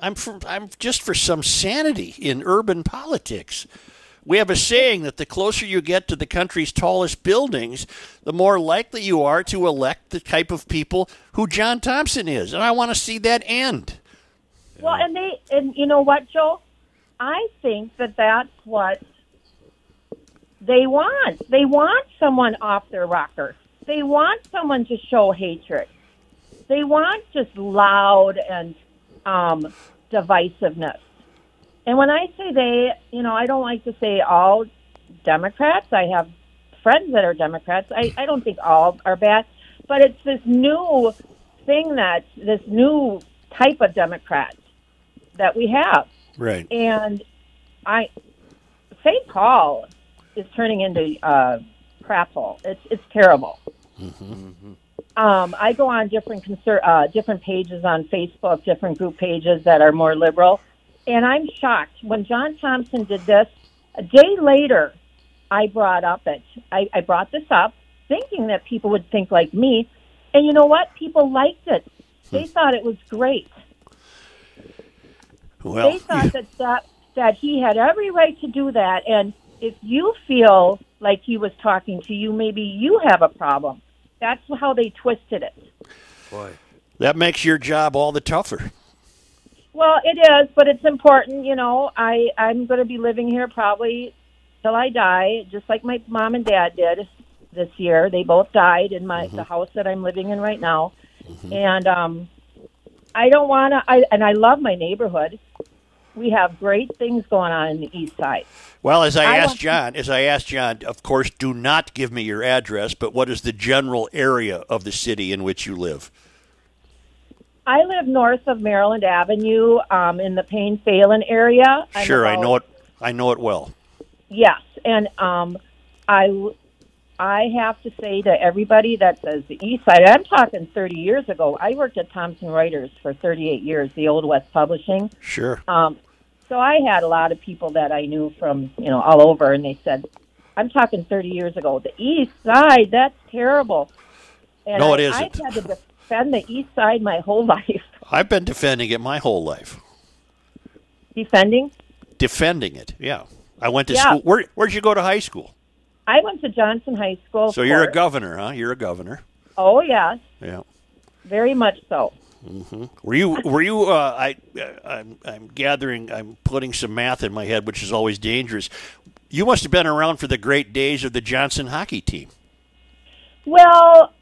I'm for, I'm just for some sanity in urban politics. We have a saying that the closer you get to the country's tallest buildings, the more likely you are to elect the type of people who John Thompson is, and I want to see that end. Well, and they and you know what, Joe? I think that that's what they want. They want someone off their rocker. They want someone to show hatred. They want just loud and um, divisiveness. And when I say they, you know, I don't like to say all Democrats. I have friends that are Democrats. I, I don't think all are bad, but it's this new thing that this new type of Democrat that we have. Right. And I, St. Paul is turning into a crap hole. It's it's terrible. Um, I go on different conser- uh, different pages on Facebook, different group pages that are more liberal, and I'm shocked when John Thompson did this. A day later, I brought up it. I, I brought this up, thinking that people would think like me, and you know what? People liked it. They thought it was great. Well, they thought that, that that he had every right to do that and if you feel like he was talking to you maybe you have a problem that's how they twisted it. Boy. that makes your job all the tougher. well it is but it's important you know. I i'm going to be living here probably till i die just like my mom and dad did this year. They both died in my the house that i'm living in right now. And um i don't want to i and i love my neighborhood we have great things going on in the east side Well, as I, I asked John, as I asked John, of course, do not give me your address, but what is the general area of the city in which you live? I live north of Maryland Avenue um, in the Payne Phalen area. I'm sure, I know it. I know it well. Yes, and um, I I have to say to everybody that says the East Side, I'm talking 30 years ago. I worked at Thomson Reuters for 38 years, the old West Publishing. Sure. Um, so I had a lot of people that I knew from you know all over, and they said, "I'm talking 30 years ago. The East Side, that's terrible." And No, I, it isn't. I've had to defend the East Side my whole life, I've been defending it my whole life. defending. Defending it, yeah. I went to Yeah. school. Where, where'd you go to high school? I went to Johnson High School. So you're a governor, huh? You're a governor. Oh yes, Yeah. very much so. Were you? Were you? Uh, I, I'm, I'm gathering. I'm putting some math in my head, which is always dangerous. You must have been around for the great days of the Johnson hockey team. Well,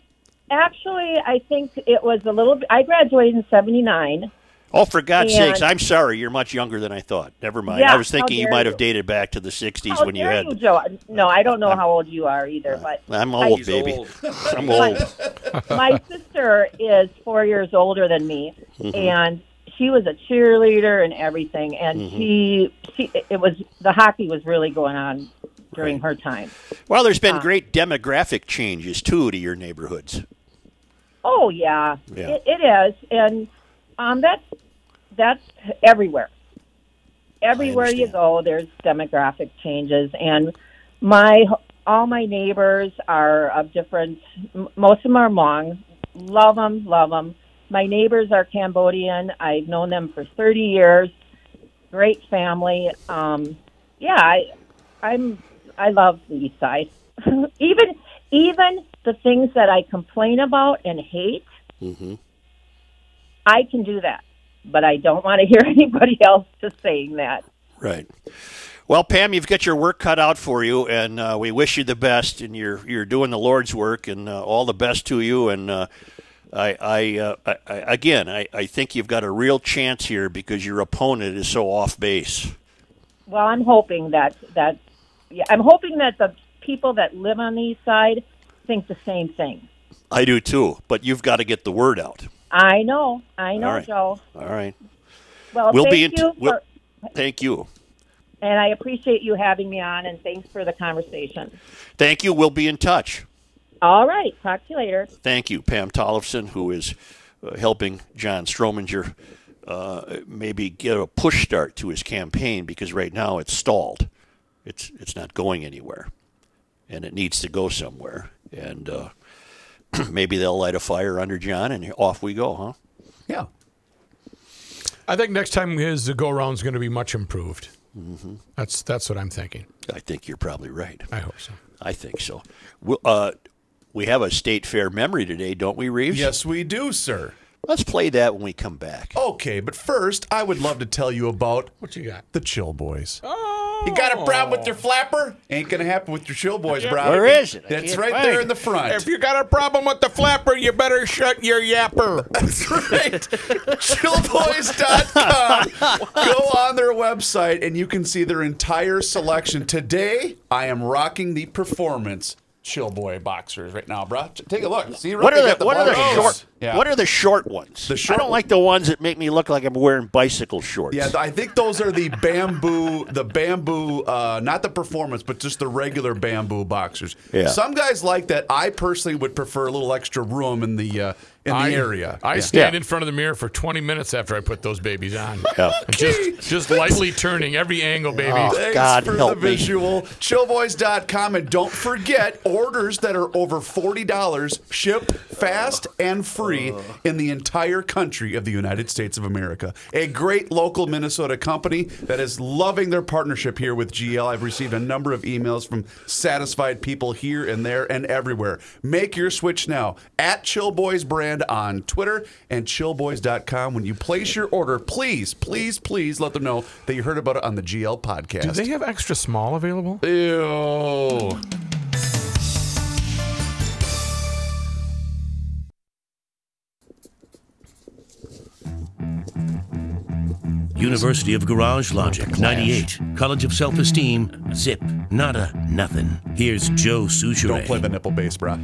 actually, I think it was a little. I graduated in '79. Oh, for God's And- sakes! I'm sorry. You're much younger than I thought. Never mind. Yeah, I was thinking you might have dated back to the '60s How when you had. you, Joe? No, I don't know how old you are either, but I'm old, He's baby. old. I'm old. my sister is four years older than me, Mm-hmm. and she was a cheerleader and everything. And Mm-hmm. she, she, it was the hockey was really going on during her time. Well, there's been Uh. great demographic changes too to your neighborhoods. Oh yeah, Yeah. It, it is, and um, that's that's everywhere. Everywhere you go, there's demographic changes, and my all my neighbors are of different. Most of them are Hmong. Love them, love them. My neighbors are Cambodian. I've known them for 30 years. Great family. Um, yeah, I, I'm. I love the East Side. even even the things that I complain about and hate, I can do that. But I don't want to hear anybody else just saying that. Right. Well, Pam, you've got your work cut out for you, and uh, we wish you the best. And you're you're doing the Lord's work, and uh, all the best to you. And uh, I, I, uh, I, I again, I, I think you've got a real chance here because your opponent is so off base. Well, I'm hoping that that yeah, I'm hoping that the people that live on the east side think the same thing. I do too, but you've got to get the word out. I know, I know, All right. Joe. All right. Well, We'll thank be in. you, we'll- for, thank you. and I appreciate you having me on, and thanks for the conversation. Thank you. We'll be in touch. All right, talk to you later. Thank you, Pam Tollefson, who is uh, helping John Strominger uh, maybe get a push start to his campaign because right now it's stalled. It's it's not going anywhere, and it needs to go somewhere. And uh, maybe they'll light a fire under John, and off we go, huh? Yeah. I think next time his go around is going to be much improved. Mm-hmm. That's that's what I'm thinking. I think you're probably right. I hope so. I think so. We'll, uh, we have a state fair memory today, don't we, Reeves? Yes, we do, sir. Let's play that when we come back. Okay, but first, I would love to tell you about What you got? the Chill Boys. Oh, You got a problem with oh. your flapper? Ain't gonna happen with your Chill Boys, bro. Where is it? I That's can't right find there it. in the front. If you got a problem with the flapper, you better shut your yapper. That's right. Chillboys.com. Go on their website and you can see their entire selection. Today, I am rocking the performance Chillboy boxers right now, bro. Take a look. See, What are they the, got what are the black short? ones. Yeah. What are the short ones? The I don't like the ones that make me look like I'm wearing bicycle shorts. Yeah, I think those are the bamboo, the bamboo, uh, not the performance, but just the regular bamboo boxers. Yeah. Some guys like that. I personally would prefer a little extra room in the uh, in the I, area. I Yeah. stand Yeah. in front of the mirror for 20 minutes after I put those babies on. Yeah. Just, just lightly turning every angle, baby. Oh. Thanks God for help the me. visual. Chillboys.com. And don't forget, orders that are over $40 ship fast and free in the entire country of the United States of America. A great local Minnesota company that is loving their partnership here with GL. I've received a number of emails from satisfied people here and there and everywhere. Make your switch now at Chillboys brand on Twitter and chillboys.com. When you place your order, please, please, please let them know that you heard about it on the GL podcast. Do they have extra small available? Ew. University of Garage Logic, 98. College of Self Esteem, zip, nada, nothing. Here's Joe Soucheray. Don't play the nipple bass, bro.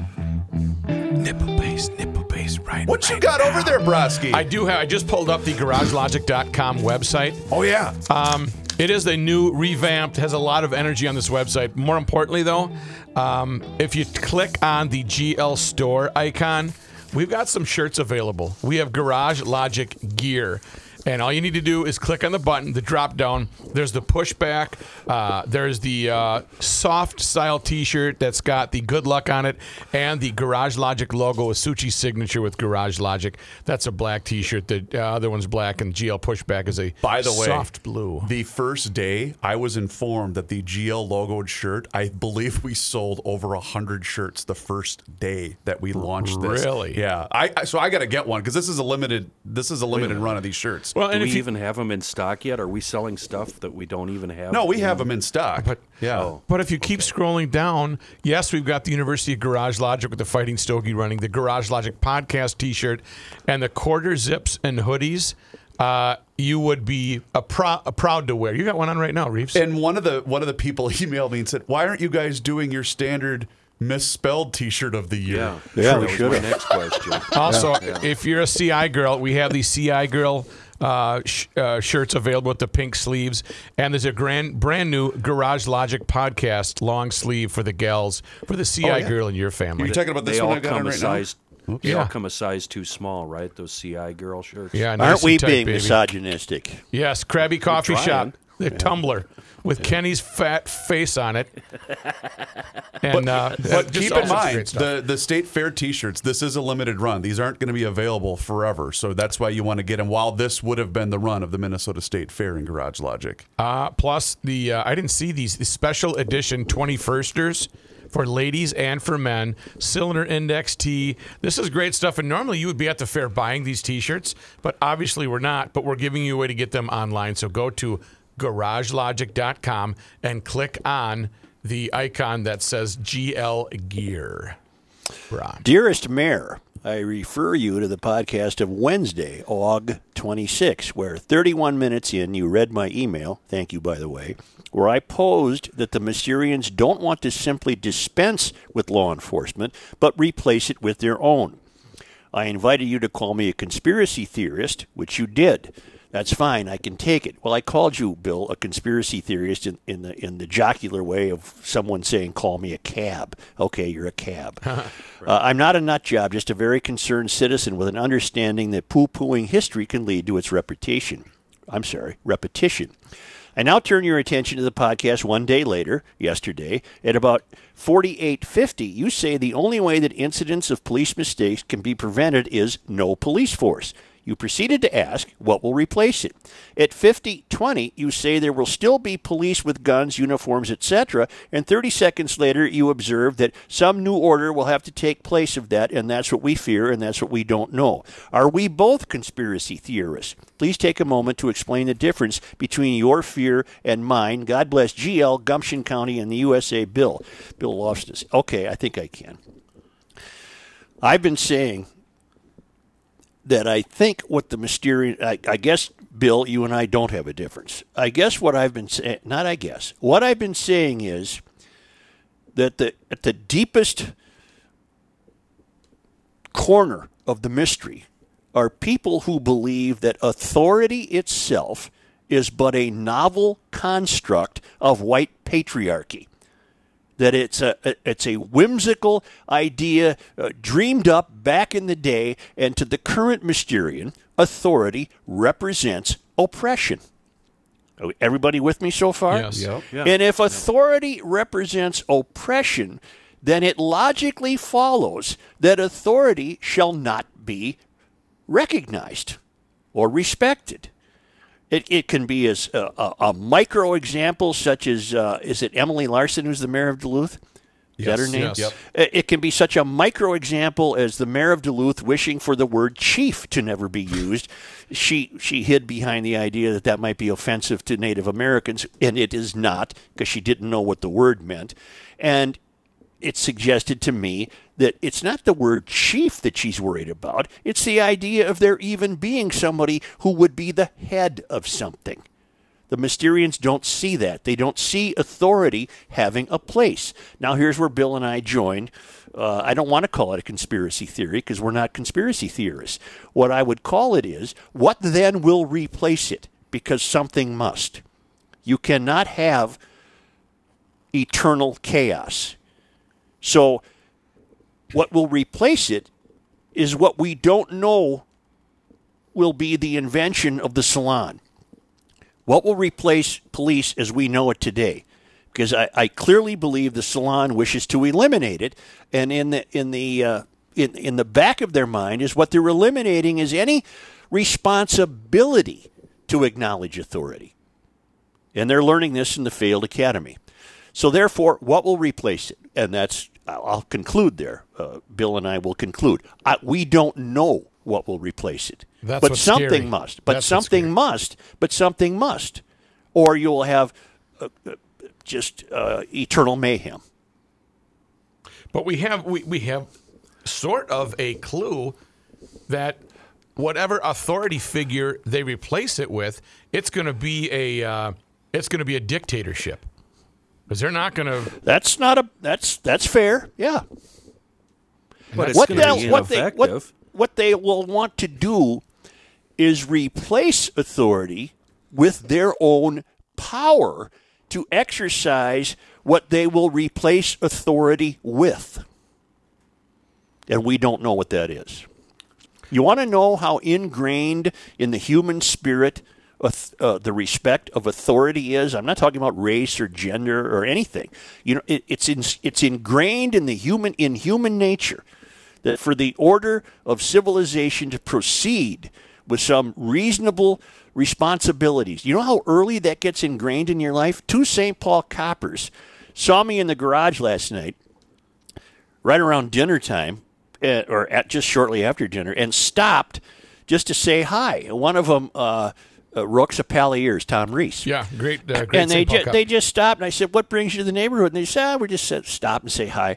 Nipple base, nipple base, right. What you right got now. over there, Broski? I do have. I just pulled up the GarageLogic.com website. oh yeah. Um, it is a new revamped, has a lot of energy on this website. More importantly, though, um, if you click on the GL store icon, we've got some shirts available. We have Garage Logic gear. And all you need to do is click on the button, the drop down. There's the pushback. Uh, there's the uh, soft style t shirt that's got the good luck on it and the Garage Logic logo, a Suchi's signature with Garage Logic. That's a black t shirt. The uh, other one's black, and GL pushback is a By the way, soft blue. The first day, I was informed that the GL logoed shirt. I believe we sold over a hundred shirts the first day that we launched this. Really? Yeah. I, I so I got to get one because this is a limited. This is a limited run of these shirts. Well, Do we you, even have them in stock yet? Are we selling stuff that we don't even have? no, we have them in stock. But- yeah. Oh. but if you keep scrolling down, yes, we've got the University of Garage Logic with the Fighting Stogie running, the Garage Logic podcast T-shirt, and the quarter zips and hoodies. Uh, you would be a, prou- a proud to wear. You got one on right now, Reeves. And one of the one of the people emailed me and said, "Why aren't you guys doing your standard misspelled T-shirt of the year?" Yeah, Yeah, that we was my should've. next question. Also, if you're a CI girl, we have the CI girl uh, sh- uh, shirts available with the pink sleeves, and there's a grand, brand new Garage Logic podcast long sleeve for the gals for the CI Oh, yeah. girl in your family. You're talking about this they one all I got come on a right size. They Yeah. all come a size too small, right? Those CI girl shirts. yeah, Aren't we tight, being baby. misogynistic? Yes, Krabby Coffee. Shop, the tumbler with Kenny's fat face on it. And uh, But just keep all in sorts of mind great stuff. the the state fair T-shirts. This is a limited run. These aren't going to be available forever. So that's why you want to get them. While this would have been the run of the Minnesota State Fair in Garage Logic. Uh, plus the uh, I didn't see these the special edition 21sters for ladies and for men. Cylinder Index T. This is great stuff. And normally you would be at the fair buying these T-shirts, but obviously we're not. But we're giving you a way to get them online. So go to GarageLogic.com and click on the icon that says GL Gear. Dearest Mayor, I refer you to the podcast of Wednesday, Aug 26, where 31 minutes in you read my email, thank you by the way, where I posed that the Mysterians don't want to simply dispense with law enforcement, but replace it with their own. I invited you to call me a conspiracy theorist, which you did. That's fine. I can take it. Well, I called you, Bill, a conspiracy theorist in, in the in the jocular way of someone saying, "Call me a cab." Okay, you're a cab. uh, I'm not a nut job, just a very concerned citizen with an understanding that poo-pooing history can lead to its repetition. I'm sorry, repetition. I now turn your attention to the podcast one day later, yesterday, at about 4850. You say the only way that incidents of police mistakes can be prevented is no police force. You proceeded to ask, what will replace it? At 5020, you say there will still be police with guns, uniforms, etc. And 30 seconds later, you observe that some new order will have to take place of that, and that's what we fear, and that's what we don't know. Are we both conspiracy theorists? Please take a moment to explain the difference between your fear and mine. God bless GL, Gumption County, and the USA Bill. Bill lost Loftus. Okay, I think I can. I've been saying that I think what the mysterious, I, I, guess, Bill, you and I don't have a difference. I guess what I've been saying, not I guess, what I've been saying is that the, at the deepest corner of the mystery are people who believe that authority itself is but a novel construct of white patriarchy that it's a it's a whimsical idea uh, dreamed up back in the day, and to the current Mysterian, authority represents oppression. Everybody with me so far? Yes. Yep. Yeah. And if authority represents oppression, then it logically follows that authority shall not be recognized or respected. It, it can be as a, a, a micro example, such as uh, is it Emily Larson, who's the mayor of Duluth? Is Yes, that her name? yes. Yep. Uh, It can be such a micro example as the mayor of Duluth wishing for the word chief to never be used. She she hid behind the idea that that might be offensive to Native Americans, and it is not because she didn't know what the word meant. And it suggested to me that it's not the word chief that she's worried about. It's the idea of there even being somebody who would be the head of something. The Mysterians don't see that. They don't see authority having a place. Now, here's where Bill and I joined. Uh, I don't want to call it a conspiracy theory because we're not conspiracy theorists. What I would call it is what then will replace it? Because something must. You cannot have eternal chaos. So, what will replace it is what we don't know will be the invention of the salon. What will replace police as we know it today? Because I, I clearly believe the salon wishes to eliminate it, and in the in the uh, in in the back of their mind is what they're eliminating is any responsibility to acknowledge authority, and they're learning this in the failed academy. So therefore, what will replace it? And that's I'll conclude there. Uh, Bill and I will conclude. I, we don't know what will replace it, That's but something scary. must. But That's something must. But something must, or you will have uh, uh, just uh, eternal mayhem. But we have we, we have sort of a clue that whatever authority figure they replace it with, it's going to be a uh, it's going to be a dictatorship because they're not going to. That's not a. That's that's fair. Yeah. But it's what going they'll- what they ineffective. what, what they will want to do is replace authority with their own power to exercise what they will replace authority with. And we don't know what that is. You want to know how ingrained in the human spirit auth- uh, the respect of authority is? I'm not talking about race or gender or anything. You know, it, it's in, it's ingrained in the human in human nature that for the order of civilization to proceed with some reasonable responsibilities. You know how early that gets ingrained in your life? Two St. Paul coppers saw me in the garage last night right around dinner time, uh, or at just shortly after dinner, and stopped just to say hi. One of them, uh, uh, Rooks of Palliers, Tom Reese. Yeah, great. Uh, great and they St. Ju- they just stopped, and I said, "What brings you to the neighborhood?" And they said, ah, "We just said stop and say hi."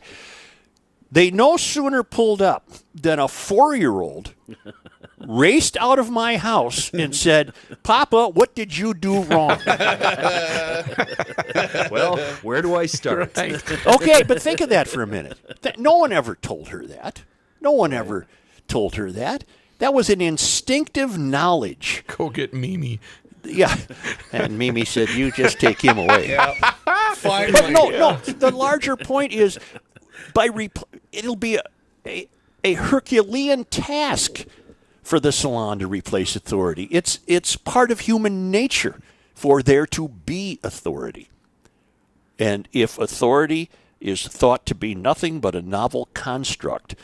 They no sooner pulled up than a four-year-old raced out of my house and said, "Papa, what did you do wrong?" well, where do I start? okay, but think of that for a minute. Th- No one ever told her that. No one ever told her that. That was an instinctive knowledge. Go get Mimi. Yeah. And Mimi said, You just take him away. Finally. But no, no. The larger point is by repl- it'll be a, a, a Herculean task for the salon to replace authority. It's it's part of human nature for there to be authority. And if authority is thought to be nothing but a novel construct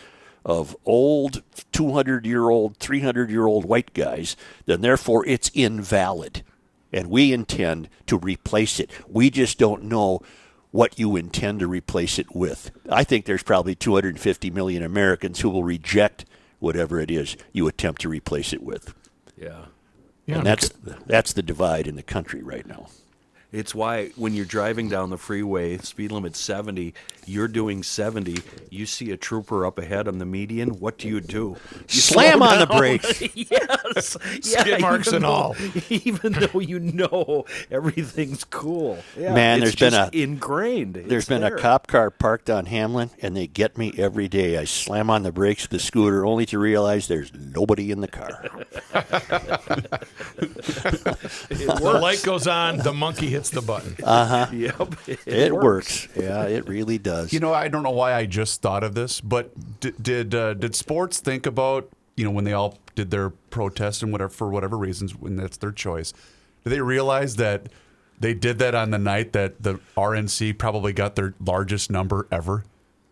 of old 200 year old, 300 year old white guys, then therefore it's invalid. And we intend to replace it. We just don't know what you intend to replace it with. I think there's probably 250 million Americans who will reject whatever it is you attempt to replace it with. Yeah. Yeah, and that's that's the divide in the country right now. It's why when you're driving down the freeway, speed limit 70, you're doing 70. You see a trooper up ahead on the median. What do you do? You Slam slow on the brakes. yes. Skid marks even and though- all. Even though you know everything's cool. Yeah, Man, it's there's been a- ingrained. There's It's been there. a cop car parked on Hamline, and they get me every day. I slam on the brakes of the scooter only to realize there's nobody in the car. the light goes on, the monkey hits the button. Uh huh. Yep. It works. Yeah, it really does. You know, I don't know why I just thought of this, but did did, uh, did sports think about you know when they all did their protest and whatever for whatever reasons when that's their choice? Did they realize that they did that on the night that the RNC probably got their largest number ever?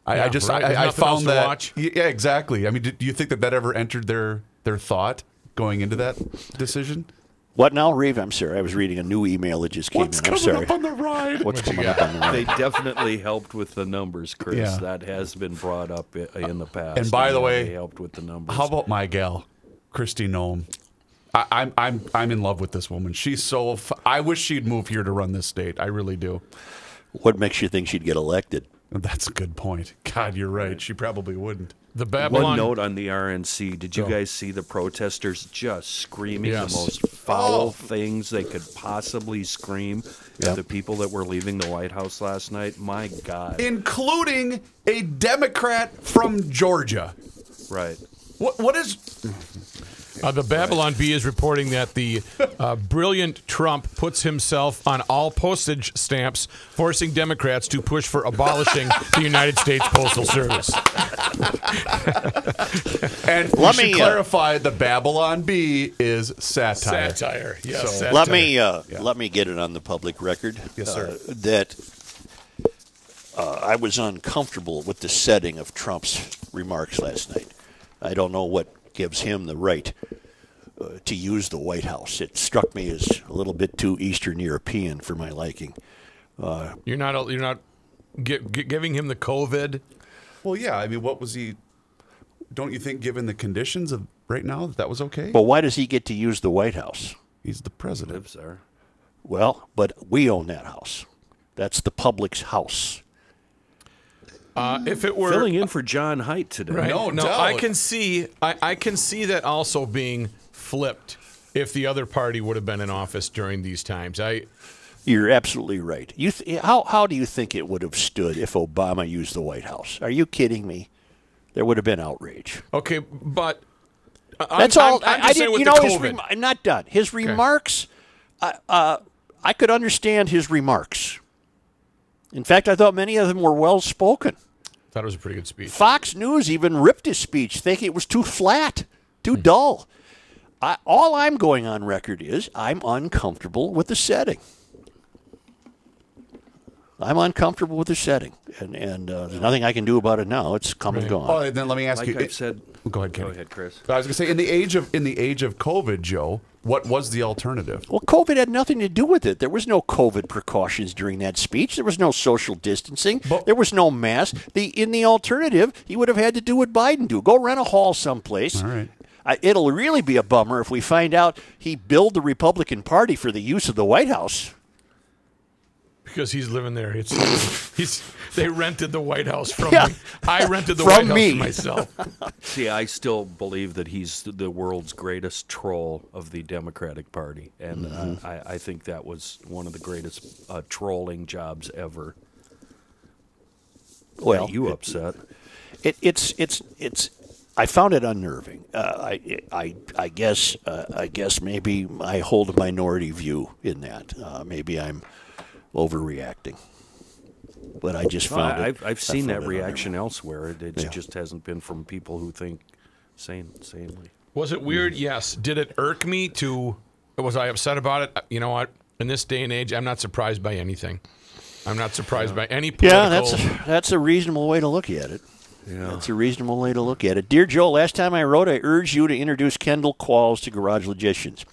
I, I just right. I, I found that watch. yeah exactly. I mean, do, do you think that that ever entered their their thought going into that decision? What now, Reeve? I'm sorry. I was reading a new email that just came What's in. I'm coming sorry. up on the ride? What's What you coming got? up on the ride? They definitely helped with the numbers, Chris. Yeah. That has been brought up i- in the uh, past. And by the Yeah, way, they helped with the numbers. How about my gal, Kristi Noem? I, I'm I'm I'm in love with this woman. She's so. F- I wish she'd move here to run this state. I really do. What makes you think she'd get elected? That's a good point. God, you're right. She probably wouldn't. The One note on the RNC. Did you Go. guys see the protesters just screaming Yes. the most foul oh. things they could possibly scream Yep. at the people that were leaving the White House last night? My God. Including a Democrat from Georgia. right. What what is? Uh, the Babylon Bee is reporting that the uh, brilliant Trump puts himself on all postage stamps, forcing Democrats to push for abolishing the United States Postal Service. And we Let should me, uh, clarify: the Babylon Bee is satire. Satire, yes. So- satire. Let me uh, let me get it on the public record. Yes, sir. uh, that uh, I was uncomfortable with the setting of Trump's remarks last night. I don't know what gives him the right uh, to use the White House. It struck me as a little bit too Eastern European for my liking. You're not. You're not gi- gi- giving him the COVID. Well, yeah. I mean, what was he? Don't you think, given the conditions of right now, that that was okay? But why does he get to use the White House? He's the president. Lives there. Well, but we own that house. That's the public's house. Uh, if it were Filling in for John Haidt today. Right. No no, doubt. I can see. I, I can see that also being flipped if the other party would have been in office during these times. I You're absolutely right. You th- how how do you think it would have stood if Obama used the White House? Are you kidding me? There would have been outrage. okay, but I- That's I'm, all. I'm, I'm I, I saying didn't. with You the know, his COVID. rem- I'm not done. His remarks. Uh, uh, I could understand his remarks. In fact, I thought many of them were well spoken. thought it was a pretty good speech. Fox News even ripped his speech, thinking it was too flat, too dull. I, all I'm going on record is I'm uncomfortable with the setting. I'm uncomfortable with the setting, and and uh, there's nothing I can do about it now. It's come and Right. gone. Oh, and then let me ask Like you. I've said. Go ahead, Go ahead, Chris. I was gonna say in the age of in the age of COVID, Joe, what was the alternative? Well, COVID had nothing to do with it. There was no COVID precautions during that speech. There was no social distancing. But- there was no mask. The in the alternative, he would have had to do what Biden do: go rent a hall someplace. All right. I, it'll really be a bummer if we find out he billed the Republican Party for the use of the White House. Because he's living there. It's he's they rented the White House from Yeah. me. I rented the From White me. House for myself. See, I still believe that he's the world's greatest troll of the Democratic Party, and Mm-hmm. uh, I, I think that was one of the greatest uh, trolling jobs ever. Well, Got you upset? it, it's it's it's. I found it unnerving. Uh, I, I I guess uh, I guess maybe I hold a minority view in that. Uh, maybe I'm overreacting, but I just No, found I, it. I've, I've seen that it reaction elsewhere. It, it Yeah. just hasn't been from people who think sane, sanely. Was it weird? Yes. Did it irk me to? Was I upset about it? You know what? In this day and age, I'm not surprised by anything. I'm not surprised by any political. Yeah, that's a, that's a reasonable way to look at it. That's a reasonable way to look at it. Dear Joe, last time I wrote, I urged you to introduce Kendall Qualls to Garage Logicians.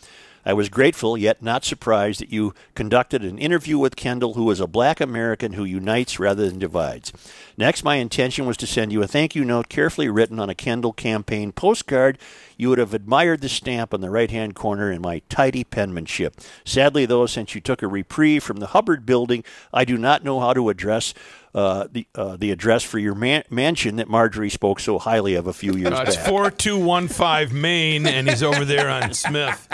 I was grateful, yet not surprised, that you conducted an interview with Kendall, who is a black American who unites rather than divides. Next, my intention was to send you a thank you note carefully written on a Kendall campaign postcard. You would have admired the stamp on the right hand corner in my tidy penmanship. Sadly, though, since you took a reprieve from the Hubbard building, I do not know how to address uh, the uh, the address for your man- mansion that Marjorie spoke so highly of a few years Uh, it's back. 4215 Maine, and he's over there on Smith.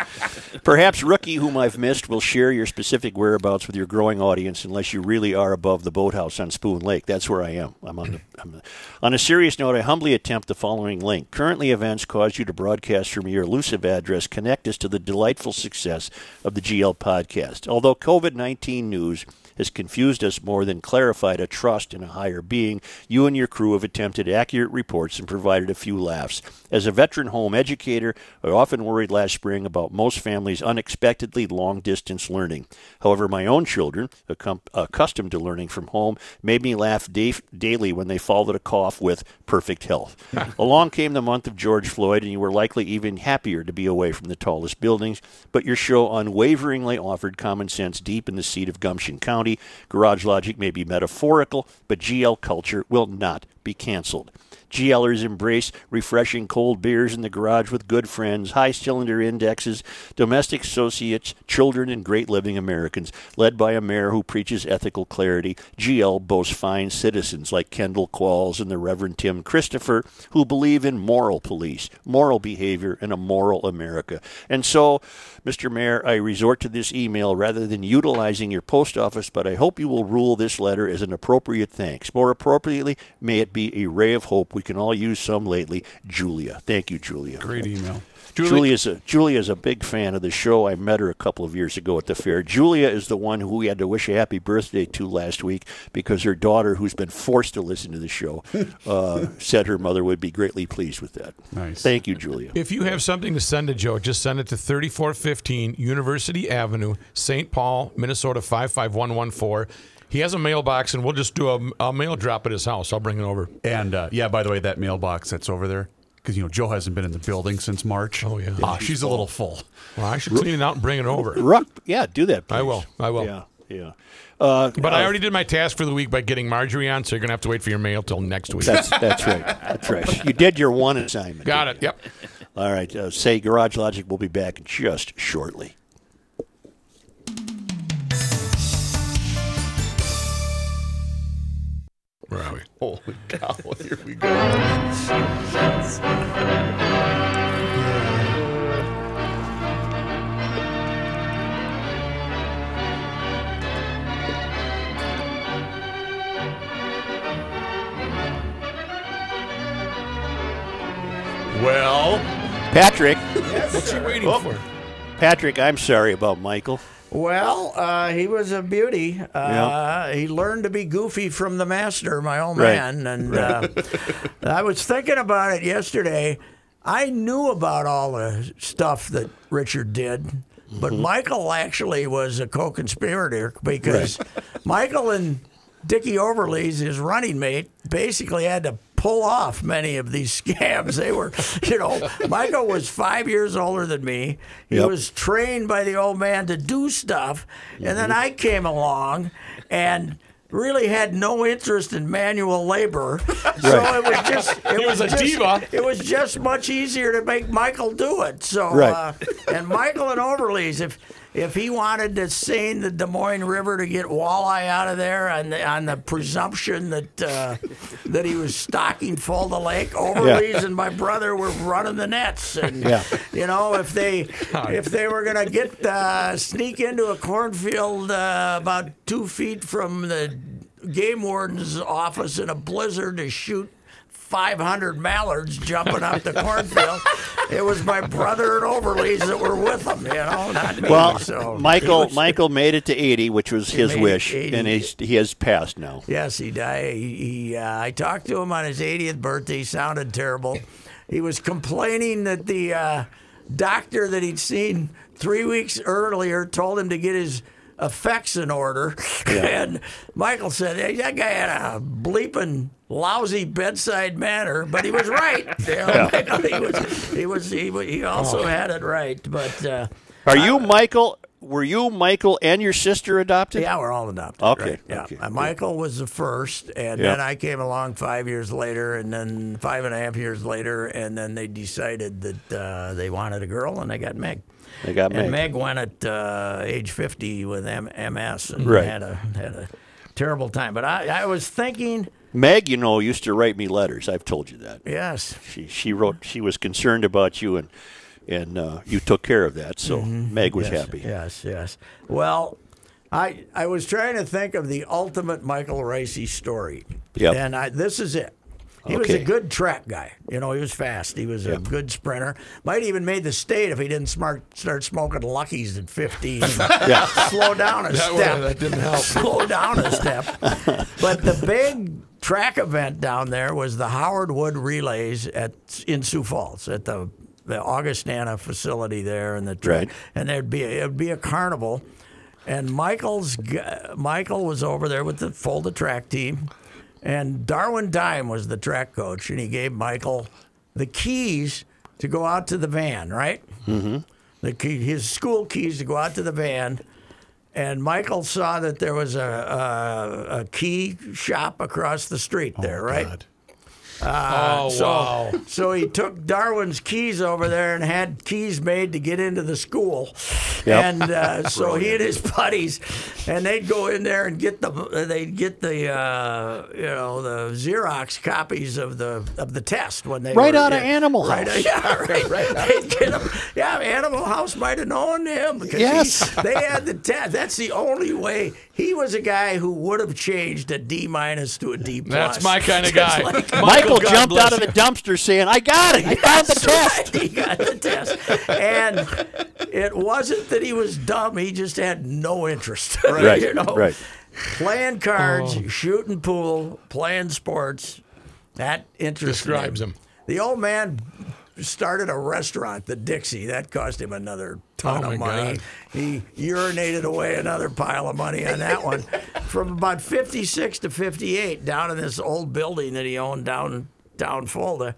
Perhaps Rookie, whom I've missed, will share your specific whereabouts with your growing audience unless you really are above the boathouse on Spoon Lake. That's where I am. I'm on, the, I'm on a serious note, I humbly attempt the following link. Currently, events cause you to broadcast from your elusive address connect us to the delightful success of the GL podcast. Although COVID 19 news has confused us more than clarified a trust in a higher being, you and your crew have attempted accurate reports and provided a few laughs. As a veteran home educator, I often worried last spring about most families' unexpectedly long distance learning. However, my own children, accustomed to learning from home, made me laugh da- daily when they followed a cough with perfect health. Along came the month of George Floyd, and you were likely even happier to be away from the tallest buildings, but your show unwaveringly offered common sense deep in the seat of Gumption County. Garage logic may be metaphorical, but GL culture will not be canceled. GLers embrace refreshing cold beers in the garage with good friends, high cylinder indexes, domestic associates, children, and great living Americans. Led by a mayor who preaches ethical clarity, GL boasts fine citizens like Kendall Qualls and the Reverend Tim Christopher who believe in moral police, moral behavior, and a moral America. And so, Mr. Mayor, I resort to this email rather than utilizing your post office, but I hope you will rule this letter as an appropriate thanks. More appropriately, may it be a ray of hope. We can all use some lately. Julia. Thank you, Julia. Great email. Julie- Julia's a Julia's a big fan of the show. I met her a couple of years ago at the fair. Julia is the one who we had to wish a happy birthday to last week because her daughter, who's been forced to listen to the show, uh, said her mother would be greatly pleased with that. Nice. Thank you, Julia. If you have something to send to Joe, just send it to 3415 University Avenue, St. Paul, Minnesota 55114. He has a mailbox, and we'll just do a, a mail drop at his house. I'll bring it over. And uh, yeah, by the way, that mailbox that's over there, because you know Joe hasn't been in the building since March. Oh, yeah. Ah, she's a little full. Well, I should clean it out and bring it over. Ruck, yeah, do that. Please. I will. I will. Yeah, yeah. Uh, But I already did my task for the week by getting Marjorie on, so you're going to have to wait for your mail till next week. that's that's right. That's right. You did your one assignment. Got it. Yep. All right. Uh, say Garage Logic We'll be back just shortly. Where are we? Holy cow! Here we go. Well, Patrick, What's he waiting Oh. for? Patrick, I'm sorry about Michael. Well, uh, he was a beauty. Uh, He learned to be goofy from the master, my old Right. man. And uh, I was thinking about it yesterday. I knew about all the stuff that Richard did, but Michael actually was a co-conspirator because Michael and Dickie Overlees, his running mate, basically had to pull off many of these scams. They were, you know, Michael was five years older than me. He Yep. was trained by the old man to do stuff, and then I came along and really had no interest in manual labor. So Right. it was just it He was a just, diva. It was just much easier to make Michael do it. So Right. uh, and Michael and Overlees, if if he wanted to seine the Des Moines River to get walleye out of there on the on the presumption that uh, that he was stocking full the lake, Overlees and my brother were running the nets. And Yeah. you know, if they if they were gonna get uh, sneak into a cornfield uh, about two feet from the game warden's office in a blizzard to shoot 500 mallards jumping up the cornfield. It was my brother and Overlees that were with them, you know, not me. Well, so Michael was- Michael made it to 80, which was his wish, 80. and he's, he has passed now. Yes, he died. He, he uh, I talked to him on his 80th birthday. He sounded terrible. He was complaining that the uh, doctor that he'd seen three weeks earlier told him to get his effects in order. And Michael said, hey, that guy had a bleeping lousy bedside manner, but he was right. You know, he was, he was, he, he also Oh. had it right. But uh, Are you Michael? Were you Michael and your sister adopted? yeah, we're all adopted. Okay, right? Yeah. okay, Uh, Michael was the first, and Yeah. then I came along five years later, and then five and a half years later, and then they decided that uh, they wanted a girl, and they got Meg. They got and Meg. Meg went at uh, age 50 with M- MS and Right. had a had a terrible time. But I, I was thinking, Meg, you know, used to write me letters. I've told you that. yes, She she wrote. She was concerned about you, and and uh, you took care of that. So Meg was Mm-hmm. yes, happy. Yes, yes. Well, I I was trying to think of the ultimate Michael Reusse story. Yep. And I, this is it. He was a good track guy. You know, he was fast. He was a good sprinter. Might even made the state if he didn't smart, start smoking Luckies at 15. Yeah. Slow down a That, step. that didn't help. slow down a step. But the big track event down there was the Howard Wood Relays at in Sioux Falls at the the Augustana facility there, and the track, Right. and there'd be a, it'd be a carnival, and Michael's Michael was over there with the Fulda track team, and Darwin Dime was the track coach, and he gave Michael the keys to go out to the van, right? Mm-hmm. The key, his school keys to go out to the van and Michael saw that there was a, a, a key shop across the street there, right? God. Oh, So, wow. so he took Darwin's keys over there and had keys made to get into the school. Yep. And uh, so he and his buddies, and they'd go in there and get the they'd get the uh, you know the Xerox copies of the of the test when they Right were, out of Animal right, House. Yeah, right. They'd get 'em- yeah, Animal House might have known him because he- Yes. they had the test. That's the only way. He was a guy who would have changed a D minus to a D plus. That's my kind of guy. Michael God jumped out of the dumpster saying, "I got it! I found the test." right. He got the test. And it wasn't that he was dumb, he just had no interest. Right, you know? right. Playing cards, Oh. shooting pool, playing sports, that interested Describes him. The old man started a restaurant, the Dixie. That cost him another ton Oh, of money. God. He urinated away another pile of money on that one. From about 56 to 58, down in this old building that he owned down down Fulda.